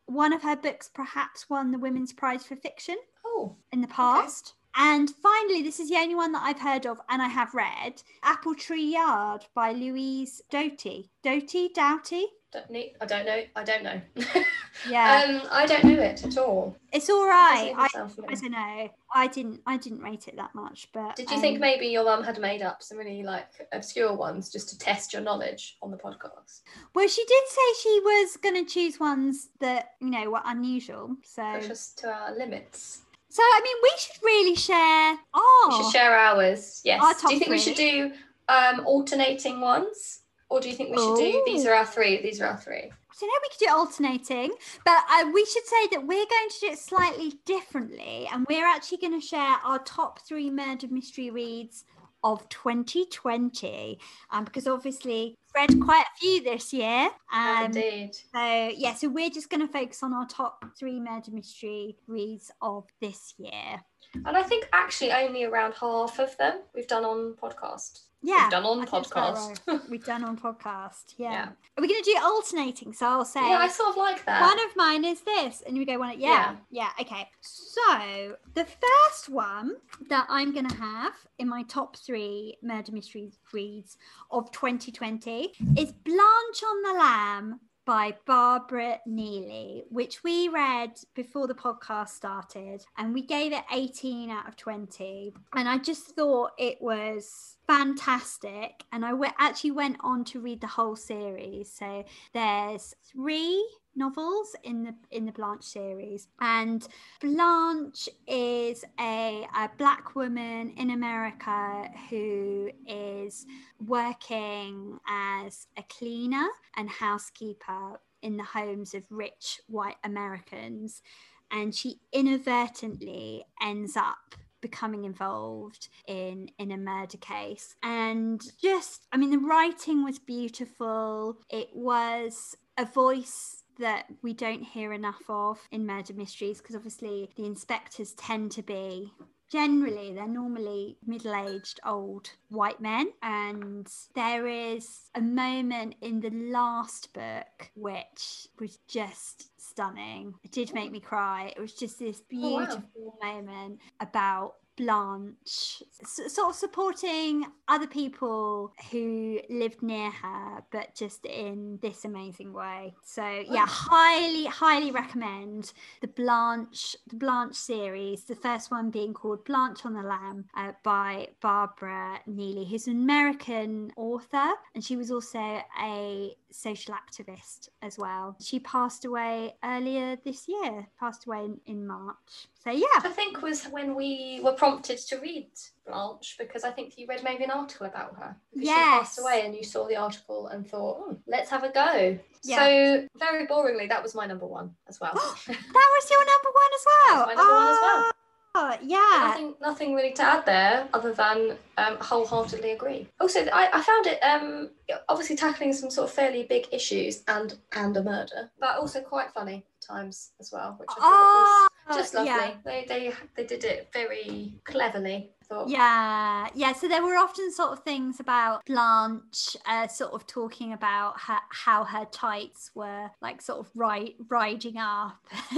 one of her books perhaps won the Women's Prize for Fiction Oh, in the past. And finally, this is the only one that I've heard of and I have read Apple Tree Yard by Louise Doughty. Doughty? Doughty? Don't need, I don't know. I don't know. *laughs* Yeah. um, I don't know it at all. it's all right. Even I, I don't know. I didn't I didn't rate it that much, but Did you think um, maybe your mum had made up some really like obscure ones just to test your knowledge on the podcast? Well, she did say she was going to choose ones that, you know, were unusual. So, Push us to our limits. so I mean, we should really share. Oh, We should share ours. Yes. Do you think we should do um, alternating ones? Or do you think we should do these are our three, these are our three? So now we could do alternating, but uh, we should say that we're going to do it slightly differently, and we're actually going to share our top three murder mystery reads of 2020, um, because obviously we've read quite a few this year. Um, Indeed. so yeah, so we're just going to focus on our top three murder mystery reads of this year. And I think actually only around half of them we've done on podcast. Yeah, We've done on I so, podcast. *laughs* We've done on podcast. Yeah. Yeah. Are we going to do alternating? So I'll say yeah, I sort of like that. one of mine is this, and you go one. Yeah, yeah. Okay. So the first one that I'm going to have in my top three murder mystery reads of 2020 is Blanche on the Lamb by Barbara Neely, which we read before the podcast started, and we gave it 18 out of 20. And I just thought it was fantastic. And I w- actually went on to read the whole series. So there's three novels in the in the Blanche series, and Blanche is a, a black woman in America who is working as a cleaner and housekeeper in the homes of rich white Americans, and she inadvertently ends up becoming involved in in a murder case. And just i mean the writing was beautiful. It was a voice that we don't hear enough of in murder mysteries because obviously the inspectors tend to be generally they're normally middle-aged old white men. And there is a moment in the last book which was just stunning. It did make me cry. It was just this Oh, wow. beautiful moment about Blanche sort of supporting other people who lived near her, but just in this amazing way. So yeah, highly, highly recommend the Blanche, the Blanche series. The first one being called Blanche on the Lamb uh, by Barbara Neely, who's an American author, and she was also a social activist as well. She passed away earlier this year, passed away in, in March. So yeah. I think was when we were prompted to read Blanche because I think you read maybe an article about her. Because She passed away and you saw the article and thought, "Hmm, let's have a go. Yeah. So very boringly, that was my number one as well. *gasps* That was your number one as well. That was my number one as well. Oh, yeah. Nothing, nothing really to add there, other than um, wholeheartedly agree. Also, I, I found it um, obviously tackling some sort of fairly big issues and and a murder, but also quite funny times as well, which I thought was just lovely. yeah. They, they they did it very cleverly. Thought. Yeah, yeah. So there were often sort of things about Blanche, uh, sort of talking about her, how her tights were like sort of ri- riding up. *laughs*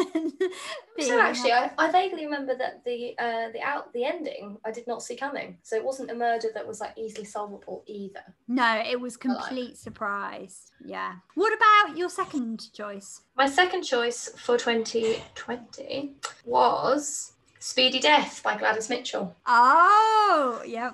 So actually, I, I vaguely remember that the uh, the out the ending I did not see coming. So it wasn't a murder that was like easily solvable either. no, it was like. complete surprise. Yeah. What about your second choice? My second choice for 2020 was Speedy Death by Gladys Mitchell. Oh, yeah.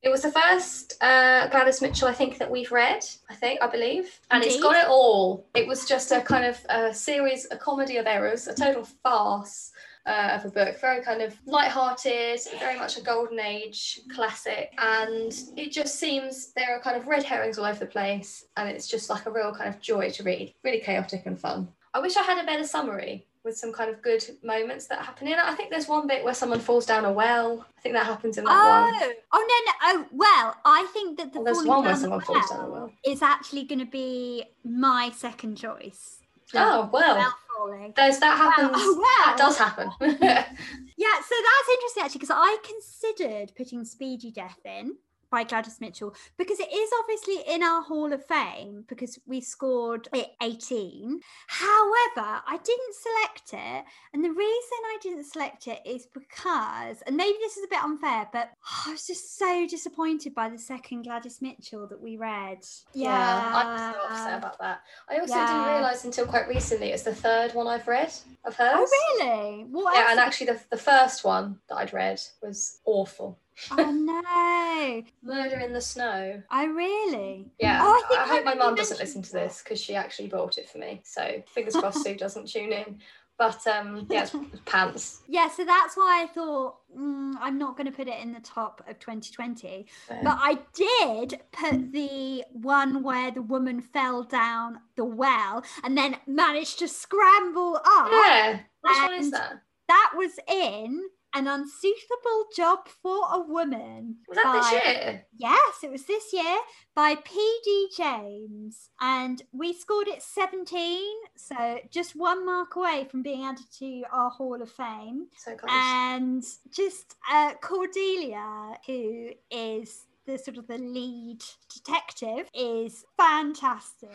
It was the first uh, Gladys Mitchell I think that we've read. I think I believe, and it's Indeed. got it all. It was just a kind of a series, a comedy of errors, a total farce. Uh, of a book, very kind of light-hearted, very much a golden age classic, and it just seems there are kind of red herrings all over the place, and it's just like a real kind of joy to read, really chaotic and fun. I wish I had a better summary with some kind of good moments that happen in it. I think there's one bit where someone falls down a well. I think that happens in that oh. one. Oh, oh no, no. Oh, well, I think that the Well, there's one where someone falls down a well well. is actually going to be my second choice. Oh well, well falling. there's that happens. Oh, wow. That does happen. *laughs* Yeah, so that's interesting actually because I considered putting Speedy Death in by Gladys Mitchell because it is obviously in our Hall of Fame because we scored it 18. However, I didn't select it, and the reason I didn't select it is because, and maybe this is a bit unfair, but I was just so disappointed by the second Gladys Mitchell that we read. yeah, I'm so upset about that. I also didn't realise until quite recently it's the third one I've read of hers. Oh, really? What Yeah, else and actually the, the first one that I'd read was awful. Oh, no. Murder in the Snow. I really. Yeah, Oh, I think I hope my mum doesn't listen to this because she actually bought it for me. So fingers crossed *laughs* Sue doesn't tune in. But um, yeah, it's *laughs* pants. Yeah, so that's why I thought mm, I'm not going to put it in the top of 2020. So- But I did put the one where the woman fell down the well and then managed to scramble up. yeah, which one is that? That was in an unsuitable job for a woman. Was that this year? Yes, it was this year by P.D. James, and we scored it 17, so just one mark away from being added to our Hall of Fame. So close. And just uh, Cordelia, who is the sort of the lead detective, is fantastic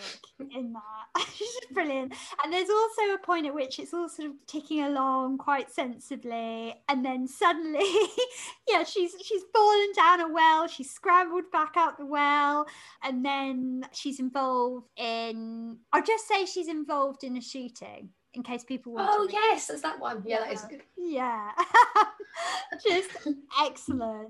in that. *laughs* She's brilliant. And there's also a point at which it's all sort of ticking along quite sensibly, and then suddenly, *laughs* yeah, she's she's fallen down a well. She's scrambled back out the well, and then she's involved in. I'll just say she's involved in a shooting. In case people want Oh yes, that's that one. Yeah, that is Yeah. good. yeah. *laughs* Just excellent.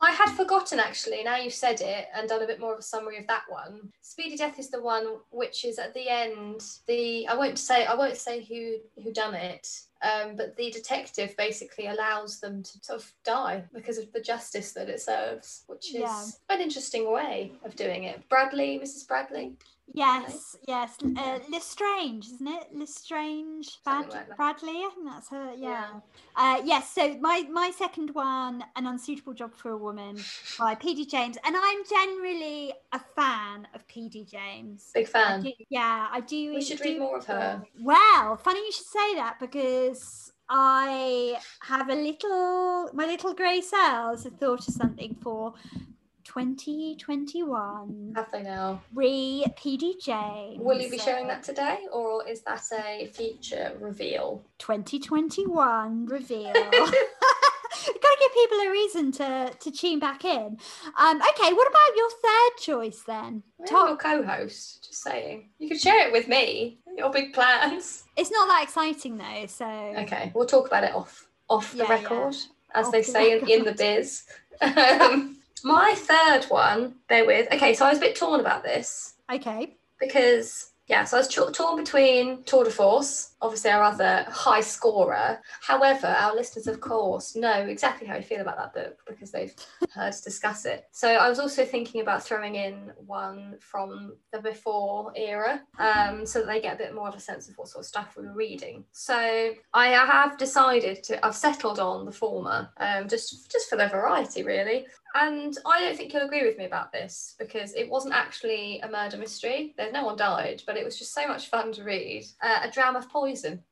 I had forgotten actually. Now you've said it and done a bit more of a summary of that one. Speedy Death is the one which is at the end. The I won't say I won't say who who done it. Um, but the detective basically allows them to sort of die because of the justice that it serves, which is Yeah. an interesting way of doing it. Bradley, Mrs. Bradley. Yes, yes. Uh, Lestrange, isn't it? Lestrange Bad- like. Bradley. I think that's her. Yeah. Uh, yes. So my my second one, an unsuitable job for a woman *laughs* by P.D. James, and I'm generally a fan of P.D. James. Big fan. I do- yeah, I do. We should do read more of her. Well, funny you should say that because I have a little, my little grey cells have thought of something for 2021. Have they now? Re PD James. Will you be sharing uh, that today, or is that a future reveal? 2021 reveal. *laughs* *laughs* Gotta give people a reason to to tune back in. Um, okay, what about your third choice then? Top. co-host. Just saying, you could share it with me. Your big plans. It's not that exciting though, so Okay, we'll talk about it off off the Yeah, yeah. record, as Off they the say in, in the biz. *laughs* Um, my third one, bear with. Okay, so I was a bit torn about this Okay. because Yeah, so I was t- torn between Tour de Force, obviously our other high scorer. However, our listeners, of course, know exactly how I feel about that book because they've heard us discuss it. So I was also thinking about throwing in one from the before era, um, so that they get a bit more of a sense of what sort of stuff we were reading. So I have decided to, I've settled on the former, um, just just for the variety, really. And I don't think you'll agree with me about this because it wasn't actually a murder mystery. There's no one died, but it was just so much fun to read. Uh, a Dram of Poison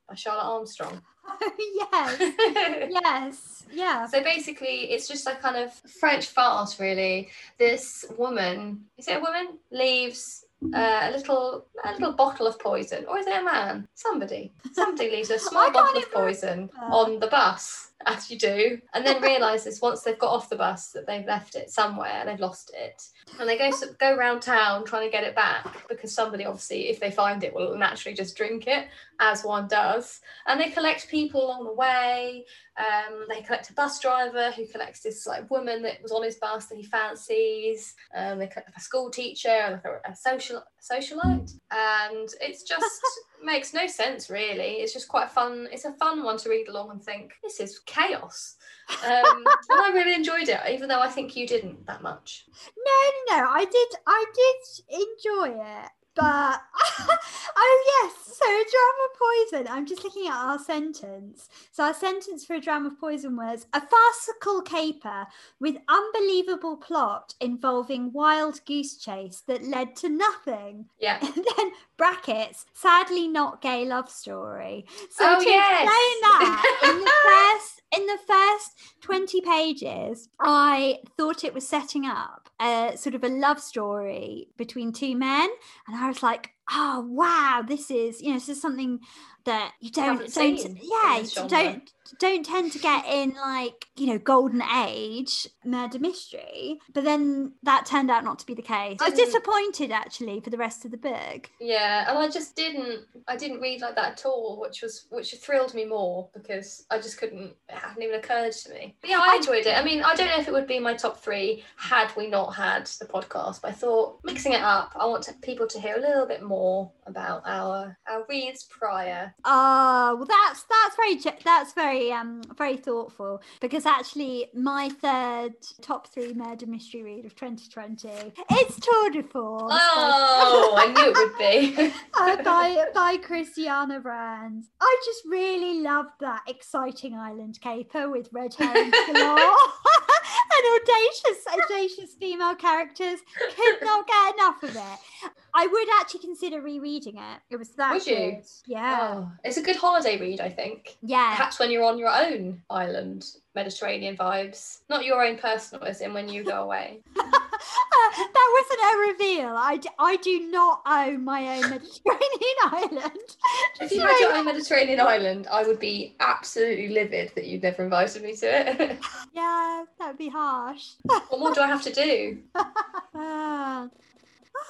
by Charlotte Armstrong. *laughs* yes, *laughs* yes, yeah. So basically, it's just a kind of French farce, really. This woman, is it a woman, leaves uh, a little a little bottle of poison, or is it a man? Somebody, somebody leaves a *laughs* small bottle of poison remember. on the bus, as you do, and then realizes once they've got off the bus that they've left it somewhere, and they've lost it, and they go go around town trying to get it back because somebody obviously, if they find it, will naturally just drink it, as one does, and they collect people along the way. Um, they collect a bus driver who collects this like woman that was on his bus that he fancies. Um, they collect a school teacher and a, a social socialite, and it's just makes no sense really. It's just quite fun. It's a fun one to read along and think this is chaos. Um, *laughs* and I really enjoyed it, even though I think you didn't that much. No, no, no. I did. I did enjoy it, but *laughs* oh yes. So a dram of poison. I'm just looking at our sentence. So our sentence for a dram of poison was a farcical caper with unbelievable plot involving wild goose chase that led to nothing. Yeah. *laughs* And then brackets, sadly not gay love story. So Oh, to yes. explain that in the *laughs* first in the first 20 pages, I thought it was setting up a sort of a love story between two men. And I was like, oh wow, this is, you know, this is something that you don't don't yeah, you don't don't tend to get in like, you know, golden age murder mystery. But then that turned out not to be the case. I was disappointed actually for the rest of the book. Yeah, and I just didn't I didn't read like that at all, which was which thrilled me more because I just couldn't it hadn't even occurred to me. But yeah, I enjoyed it. I mean, I don't know if it would be my top three had we not had the podcast, but I thought mixing it up, I want to, people to hear a little bit more about our our reads prior. Oh, well, that's that's very that's very um very thoughtful because actually my third top three murder mystery read of 2020 it's Tour de Force Oh, I knew it would be. *laughs* uh, by by Christiana Brand. I just really loved that exciting island caper with red herrings galore and *laughs* audacious audacious female characters. Could not get enough of it. I would actually consider rereading it. It was that Would you? Yeah. Oh, it's a good holiday read, I think. Yeah. Perhaps when you're on your own island, Mediterranean vibes. Not your own personal, as in when you go away. *laughs* that wasn't a reveal. I, d- I do not own my own Mediterranean *laughs* island. If you had your own Mediterranean island, I would be absolutely livid that you'd never invited me to it. *laughs* yeah, that would be harsh. what more do I have to do? Ah.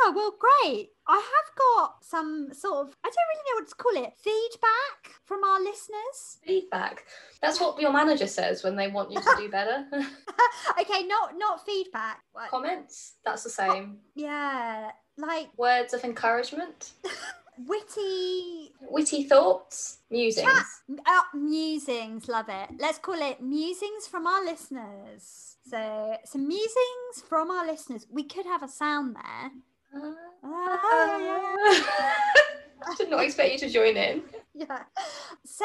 Oh, well, great. I have got some sort of, I don't really know what to call it, feedback from our listeners. Feedback. That's what your manager says when they want you to do better. *laughs* *laughs* okay, not not feedback. What- Comments. That's the same. Yeah, like Words of encouragement. *laughs* witty Witty thoughts. Musings. uh, musings. Love it. Let's call it musings from our listeners. So, some musings from our listeners. We could have a sound there. I ah. *laughs* did not expect you to join in. *laughs* Yeah. So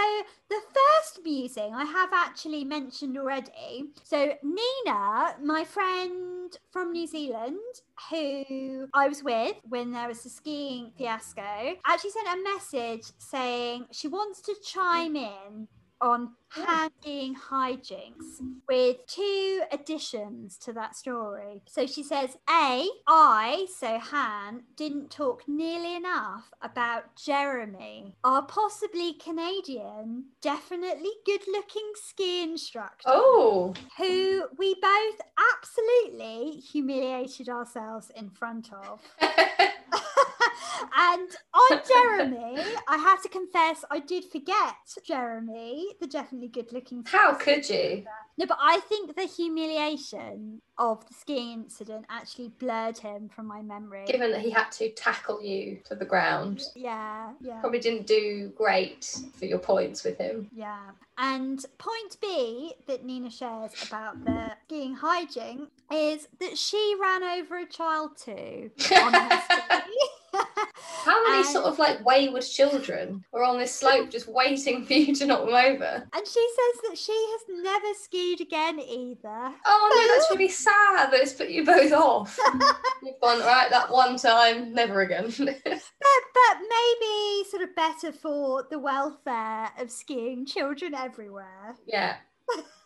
the first musing I have actually mentioned already. So Nina, my friend from New Zealand, who I was with when there was a skiing fiasco, actually sent a message saying she wants to chime in on handying hijinks with two additions to that story. So she says, A, I, so Han, didn't talk nearly enough about Jeremy, our possibly Canadian, definitely good looking ski instructor. Oh. Who we both absolutely humiliated ourselves in front of. *laughs* and on *laughs* Jeremy, I have to confess, I did forget Jeremy, the definitely good looking. How could you? No, but I think the humiliation of the skiing incident actually blurred him from my memory. Given that he had to tackle you to the ground, yeah, yeah. probably didn't do great for your points with him. Yeah. And point B that Nina shares about the skiing hijink is that she ran over a child too on her *laughs* ski. *laughs* How many sort of like wayward children were on this slope just waiting for you to knock them over? And she says that she has never skied again either. Oh no, that's really *laughs* sad that it's put you both off. *laughs* You've gone, right, that one time, never again. But, but maybe sort of better for the welfare of skiing children everywhere. yeah.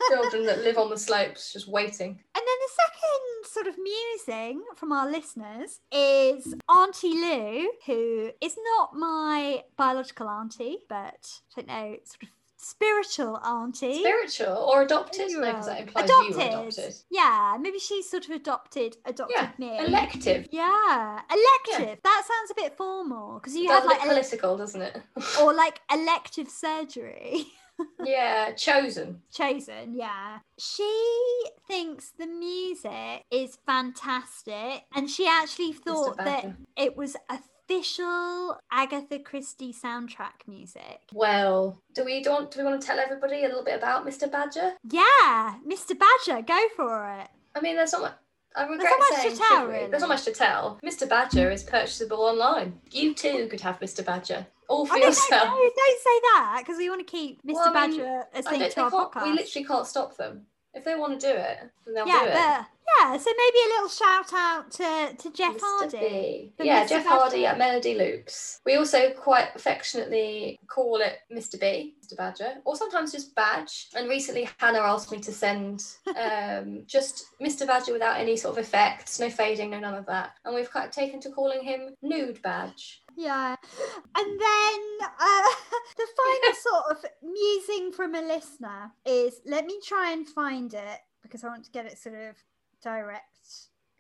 Children that live on the slopes just waiting. And then the second sort of musing from our listeners is Auntie Lou, who is not my biological auntie, but I don't know, sort of spiritual auntie. Spiritual or adopted? No, because that implies you were adopted. Yeah, maybe she's sort of adopted adopted Yeah, me. Elective. yeah, elective. That sounds a bit formal because you That's have like ele- political, doesn't it? or *laughs* like elective surgery. *laughs* yeah, chosen. chosen yeah she thinks the music is fantastic and she actually thought that it was official agatha christie soundtrack music Well, do we do, want, do we want to tell everybody a little bit about Mr. Badger? yeah mr badger go for it I mean, there's not much. I regret not much to saying, tell, really. There's not much to tell. Mr. Badger is purchasable online. You too could have Mr. Badger, all for Oh, no, no, yourself. no, don't say that because we want to keep Mr. Well, I mean, Badger as linked to our podcast. we literally can't stop them. If they want to do it, then they'll yeah, do it. but yeah, so maybe a little shout out to, to Geoff Mr. Harvey. Yeah, Mr. Geoff Badger. Harvey at Melody Loops. We also quite affectionately call it Mr. B, Mr. Badger, or sometimes just Badge. And recently Hannah asked me to send *laughs* um, just Mr. Badger without any sort of effects, no fading, no none of that. And we've kind of taken to calling him Nude Badge. Yeah. And then uh, *laughs* the final *laughs* sort of musing from a listener is let me try and find it because I want to get it sort of direct.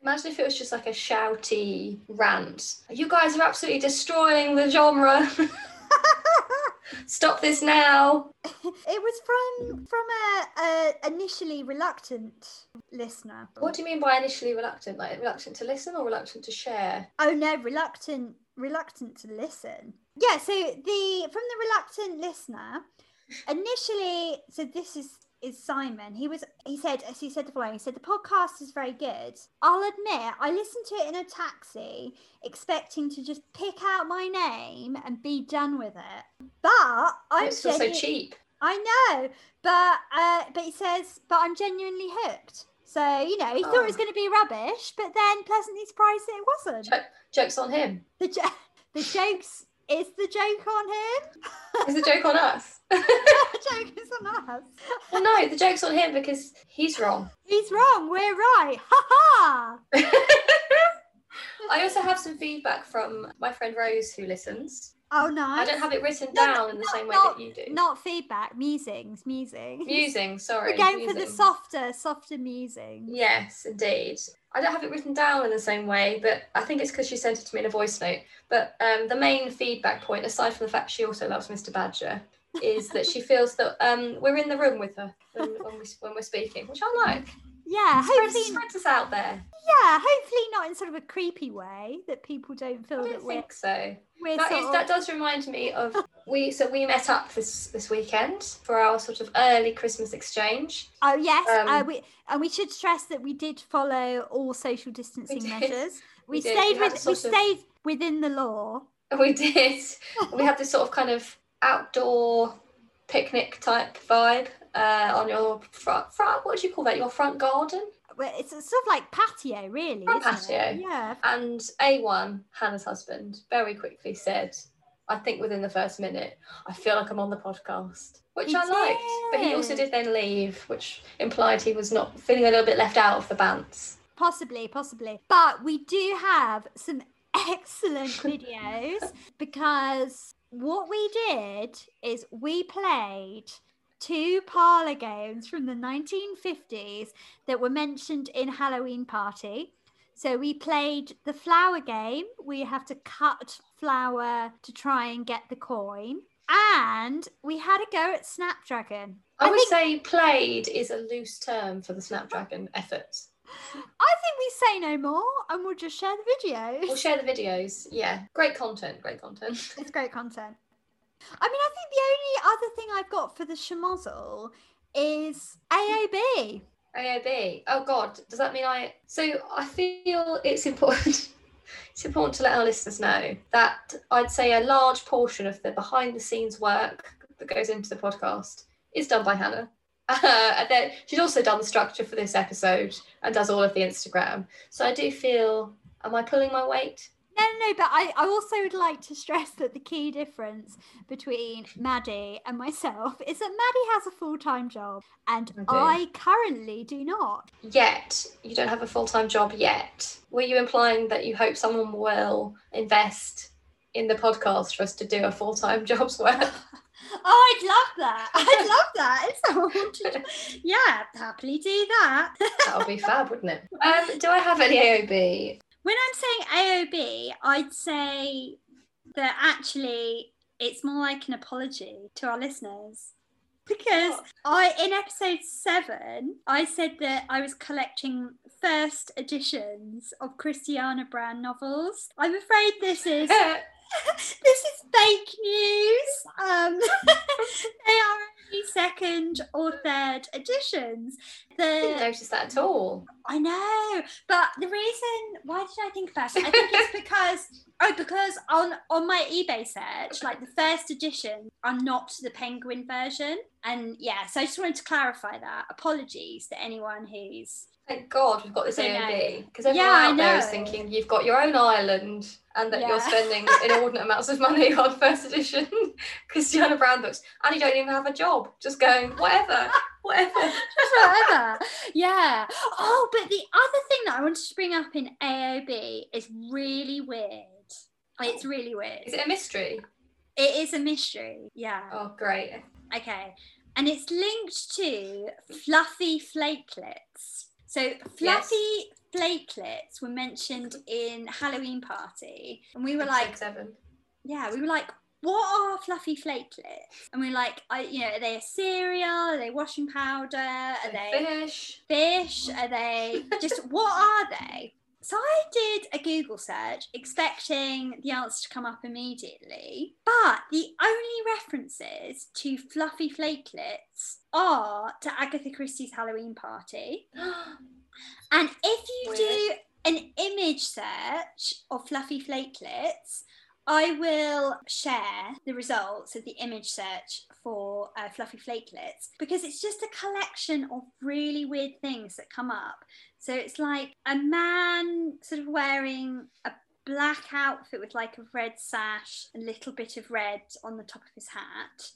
Imagine if it was just like a shouty rant. You guys are absolutely destroying the genre. *laughs* Stop this now. it was from from a, a initially reluctant listener. What do you mean by initially reluctant? Like reluctant to listen or reluctant to share? Oh no, reluctant reluctant to listen. Yeah, so the from the reluctant listener, initially, so this is is Simon. He was he said as he said the following. He said the podcast is very good. I'll admit I listened to it in a taxi, expecting to just pick out my name and be done with it. But I'm it's still so cheap. I know, but uh, but he says, but I'm genuinely hooked. So you know, he thought it was Oh. going to be rubbish, but then pleasantly surprised that it wasn't. Jo- jokes on him. The jo- the jokes is the joke on him. Is the joke on us? *laughs* the joke is on us. well, no, the joke's on him because he's wrong. He's wrong. We're right. Ha ha. *laughs* I also have some feedback from my friend Rose who listens. Oh nice. I don't have it written No, down in the not- same way not- that you do. Not feedback. Musings. Musings. Musing, sorry. We're going for the softer, softer musings. Yes, indeed. I don't have it written down in the same way, but I think it's because she sent it to me in a voice note. But um, the main feedback point, aside from the fact she also loves Mr. Badger, is that she *laughs* feels that um, we're in the room with her when, when, we, when we're speaking, which I like. Yeah. Spread, Hopefully. spread us out there. Yeah. Hopefully not in sort of a creepy way that people don't feel that don't we're think so. That, of- that does remind me of we. So we met up this this weekend for our sort of early Christmas exchange. Oh yes, uh, Um, we and we should stress that we did follow all social distancing did. measures. We, We stayed We with we sort of- stayed within the law. *laughs* We did. we had this sort of kind of outdoor picnic type vibe uh, on your front, front. What do you call that? Your front garden. Well, It's a sort of like patio, really. Front isn't it? patio. Yeah. And A1, Hannah's husband, very quickly said, I think within the first minute, I feel like I'm on the podcast, which He I liked. But he also did then leave, which implied he was not feeling a little bit left out of the bants. Possibly, possibly. But we do have some excellent *laughs* videos because what we did is we played two parlor games from the 1950s that were mentioned in Halloween Party. So we played the flower game. We have to cut flower to try and get the coin. And we had a go at Snapdragon. I, would think- say played is a loose term for the Snapdragon *laughs* efforts. I think we say no more and we'll just share the videos. We'll share the videos. Yeah, great content. Great content. It's great content. I mean, I think the only other thing I've got for the schmozzle is AOB. AOB. Oh God, does that mean I? So I feel it's important. *laughs* it's important to let our listeners know that I'd say a large portion of the behind-the-scenes work that goes into the podcast is done by Hannah. *laughs* Uh, and then she's also done the structure for this episode and does all of the Instagram. So I do feel. Am I pulling my weight? No, no, no, but I, I also would like to stress that the key difference between Maddy and myself *laughs* is that Maddy has a full time job and I. I currently do not. Yet you don't have a full-time job yet. Were you implying that you hope someone will invest in the podcast for us to do a full-time *laughs* job's work? *laughs* Oh, I'd love that. I'd love that. If someone wanted yeah, happily do that. that would be fab, wouldn't it? Um, do I have any AOB? When I'm saying AOB, I'd say that actually it's more like an apology to our listeners. Because I, in episode seven, I said that I was collecting first editions of Christiana Brown novels. I'm afraid this is *laughs* *laughs* this is fake news. Um, *laughs* they are second or third editions. I didn't notice that at all. I know, but the reason why did I think about it? I think it's because *laughs* oh, because on on my eBay search, like the first edition are not the penguin version, and yeah, so I just wanted to clarify that. Apologies to anyone who's Thank God we've got this. AOB because everyone Yeah, I out there is thinking you've got your own island and that you're spending inordinate amounts of money *laughs* on first edition Christiana Brown books and you don't even have a job. Just going whatever, *laughs* whatever. just whatever. yeah. Oh, but the other thing that I wanted to bring up in AOB is really weird. It's really weird. Is it a mystery? It is a mystery. Yeah. Oh, great. Okay. And it's linked to fluffy flakelets. So fluffy flakelets were mentioned in Halloween Party. And we were Episode like, seven. yeah, we were like, what are fluffy flakelets? And we are like, I, you know, are they a cereal? Are they washing powder? Are they Finish. fish? Are they *laughs* just what are they? So I did a Google search expecting the answer to come up immediately, but the only references to fluffy flakelets are to Agatha Christie's Halloween Party. *gasps* And if you do an image search of fluffy flakelets, I will share the results of the image search for uh, fluffy flakelets because it's just a collection of really weird things that come up. So it's like a man sort of wearing a black outfit with like a red sash, a little bit of red on the top of his hat,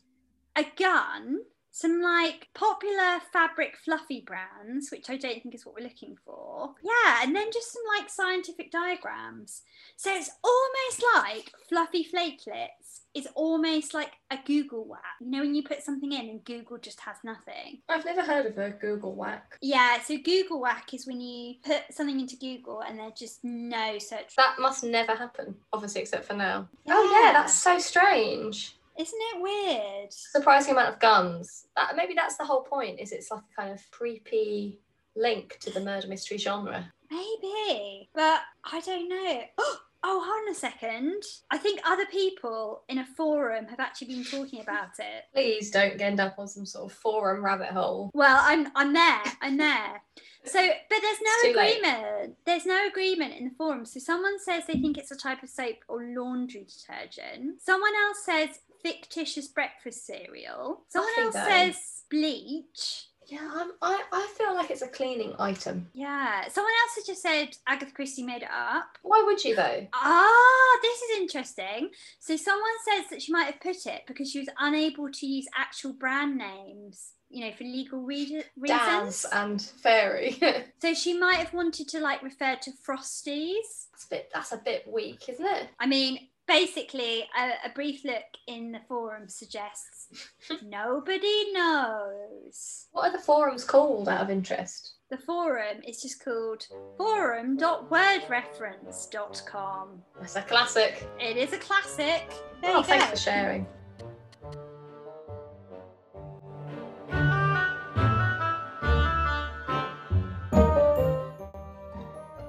a gun, some like popular fabric fluffy brands, which I don't think is what we're looking for. Yeah, and then just some like scientific diagrams. So it's almost like fluffy flakelets is almost like a Googlewhack. You know, when you put something in and Google just has nothing. I've never heard of a Googlewhack. Yeah, so Googlewhack is when you put something into Google and there's just no search. That must never happen, obviously, except for now. Oh yeah, that's so strange. Isn't it weird? Surprising amount of guns. That maybe that's the whole point. Is it's like a kind of creepy link to the murder mystery genre. Maybe, but I don't know. *gasps* Oh, hold on a second. I think other people in a forum have actually been talking about it. Please don't get end up on some sort of forum rabbit hole. Well, I'm I'm there. I'm there. So, but there's no too late. agreement. There's no agreement in the forum. So someone says they think it's a type of soap or laundry detergent. Someone else says fictitious breakfast cereal. Someone else says bleach. Yeah, I'm, I I feel like it's a cleaning item. Yeah. Someone else has just said Agatha Christie made it up. Why would you though? Ah, this is interesting. So someone says that she might have put it because she was unable to use actual brand names, you know, for legal re- reasons. and fairy. *laughs* So she might have wanted to like refer to Frosties. a bit. That's a bit weak, isn't it? I mean, basically, a, a brief look in the forum suggests *laughs* nobody knows. What are the forums called out of interest? The forum is just called forum.wordreference.com. That's a classic. It is a classic. There oh, thanks for sharing.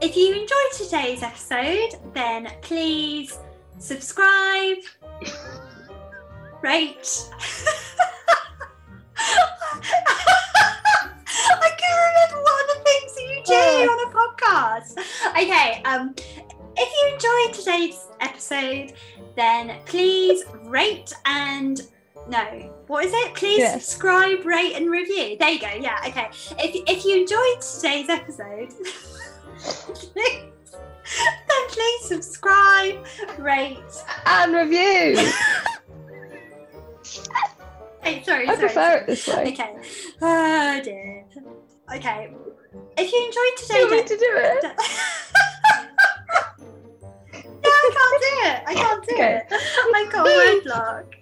If you enjoyed today's episode, then please subscribe, rate. I can't remember what other things that you do on a podcast. Okay, um, if you enjoyed today's episode, then please rate and no, what is it? Please Yes. subscribe, rate, and review. There you go. Yeah, okay. If if you enjoyed today's episode, *laughs* then please subscribe, rate. And review. *laughs* Hey, sorry, I sorry. prefer sorry. it this way. Okay. Oh dear. Okay. If you enjoyed Do you want to do it? *laughs* no, I can't do it. I can't do Okay. it. I got word block.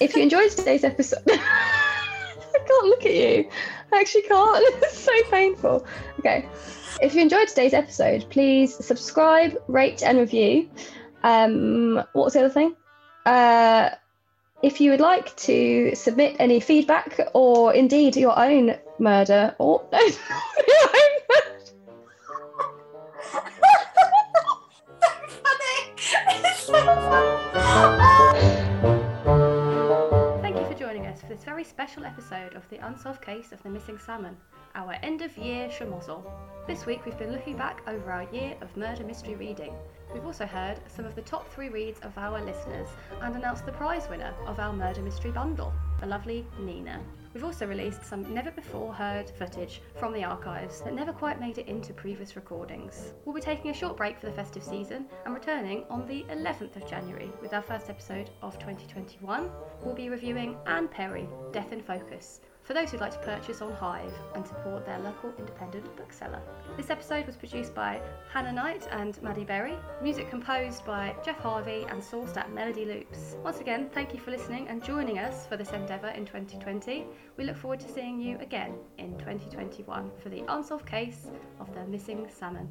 If you enjoyed today's episode, *laughs* I can't look at you. I actually can't. It's so painful. Okay. If you enjoyed today's episode, please subscribe, rate, and review. Um, what was the other thing? Uh, if you would like to submit any feedback or indeed your own murder or *laughs* no. *laughs* Thank you for joining us for this very special episode of the Unsolved Case of the Missing Salmon, our end of year schmozzle. This week we've been looking back over our year of murder mystery reading. We've also heard some of the top three reads of our listeners and announced the prize winner of our murder mystery bundle, the lovely Nina. We've also released some never before heard footage from the archives that never quite made it into previous recordings. We'll be taking a short break for the festive season and returning on the 11th of January with our first episode of 2021. We'll be reviewing Anne Perry, Death in Focus, for those who'd like to purchase on Hive and support their local independent bookseller. This episode was produced by Hannah Knight and Maddy Berry, music composed by Geoff Harvey and sourced at Melody Loops. Once again, thank you for listening and joining us for this endeavour in 2020. We look forward to seeing you again in 2021 for the unsolved case of the missing salmon.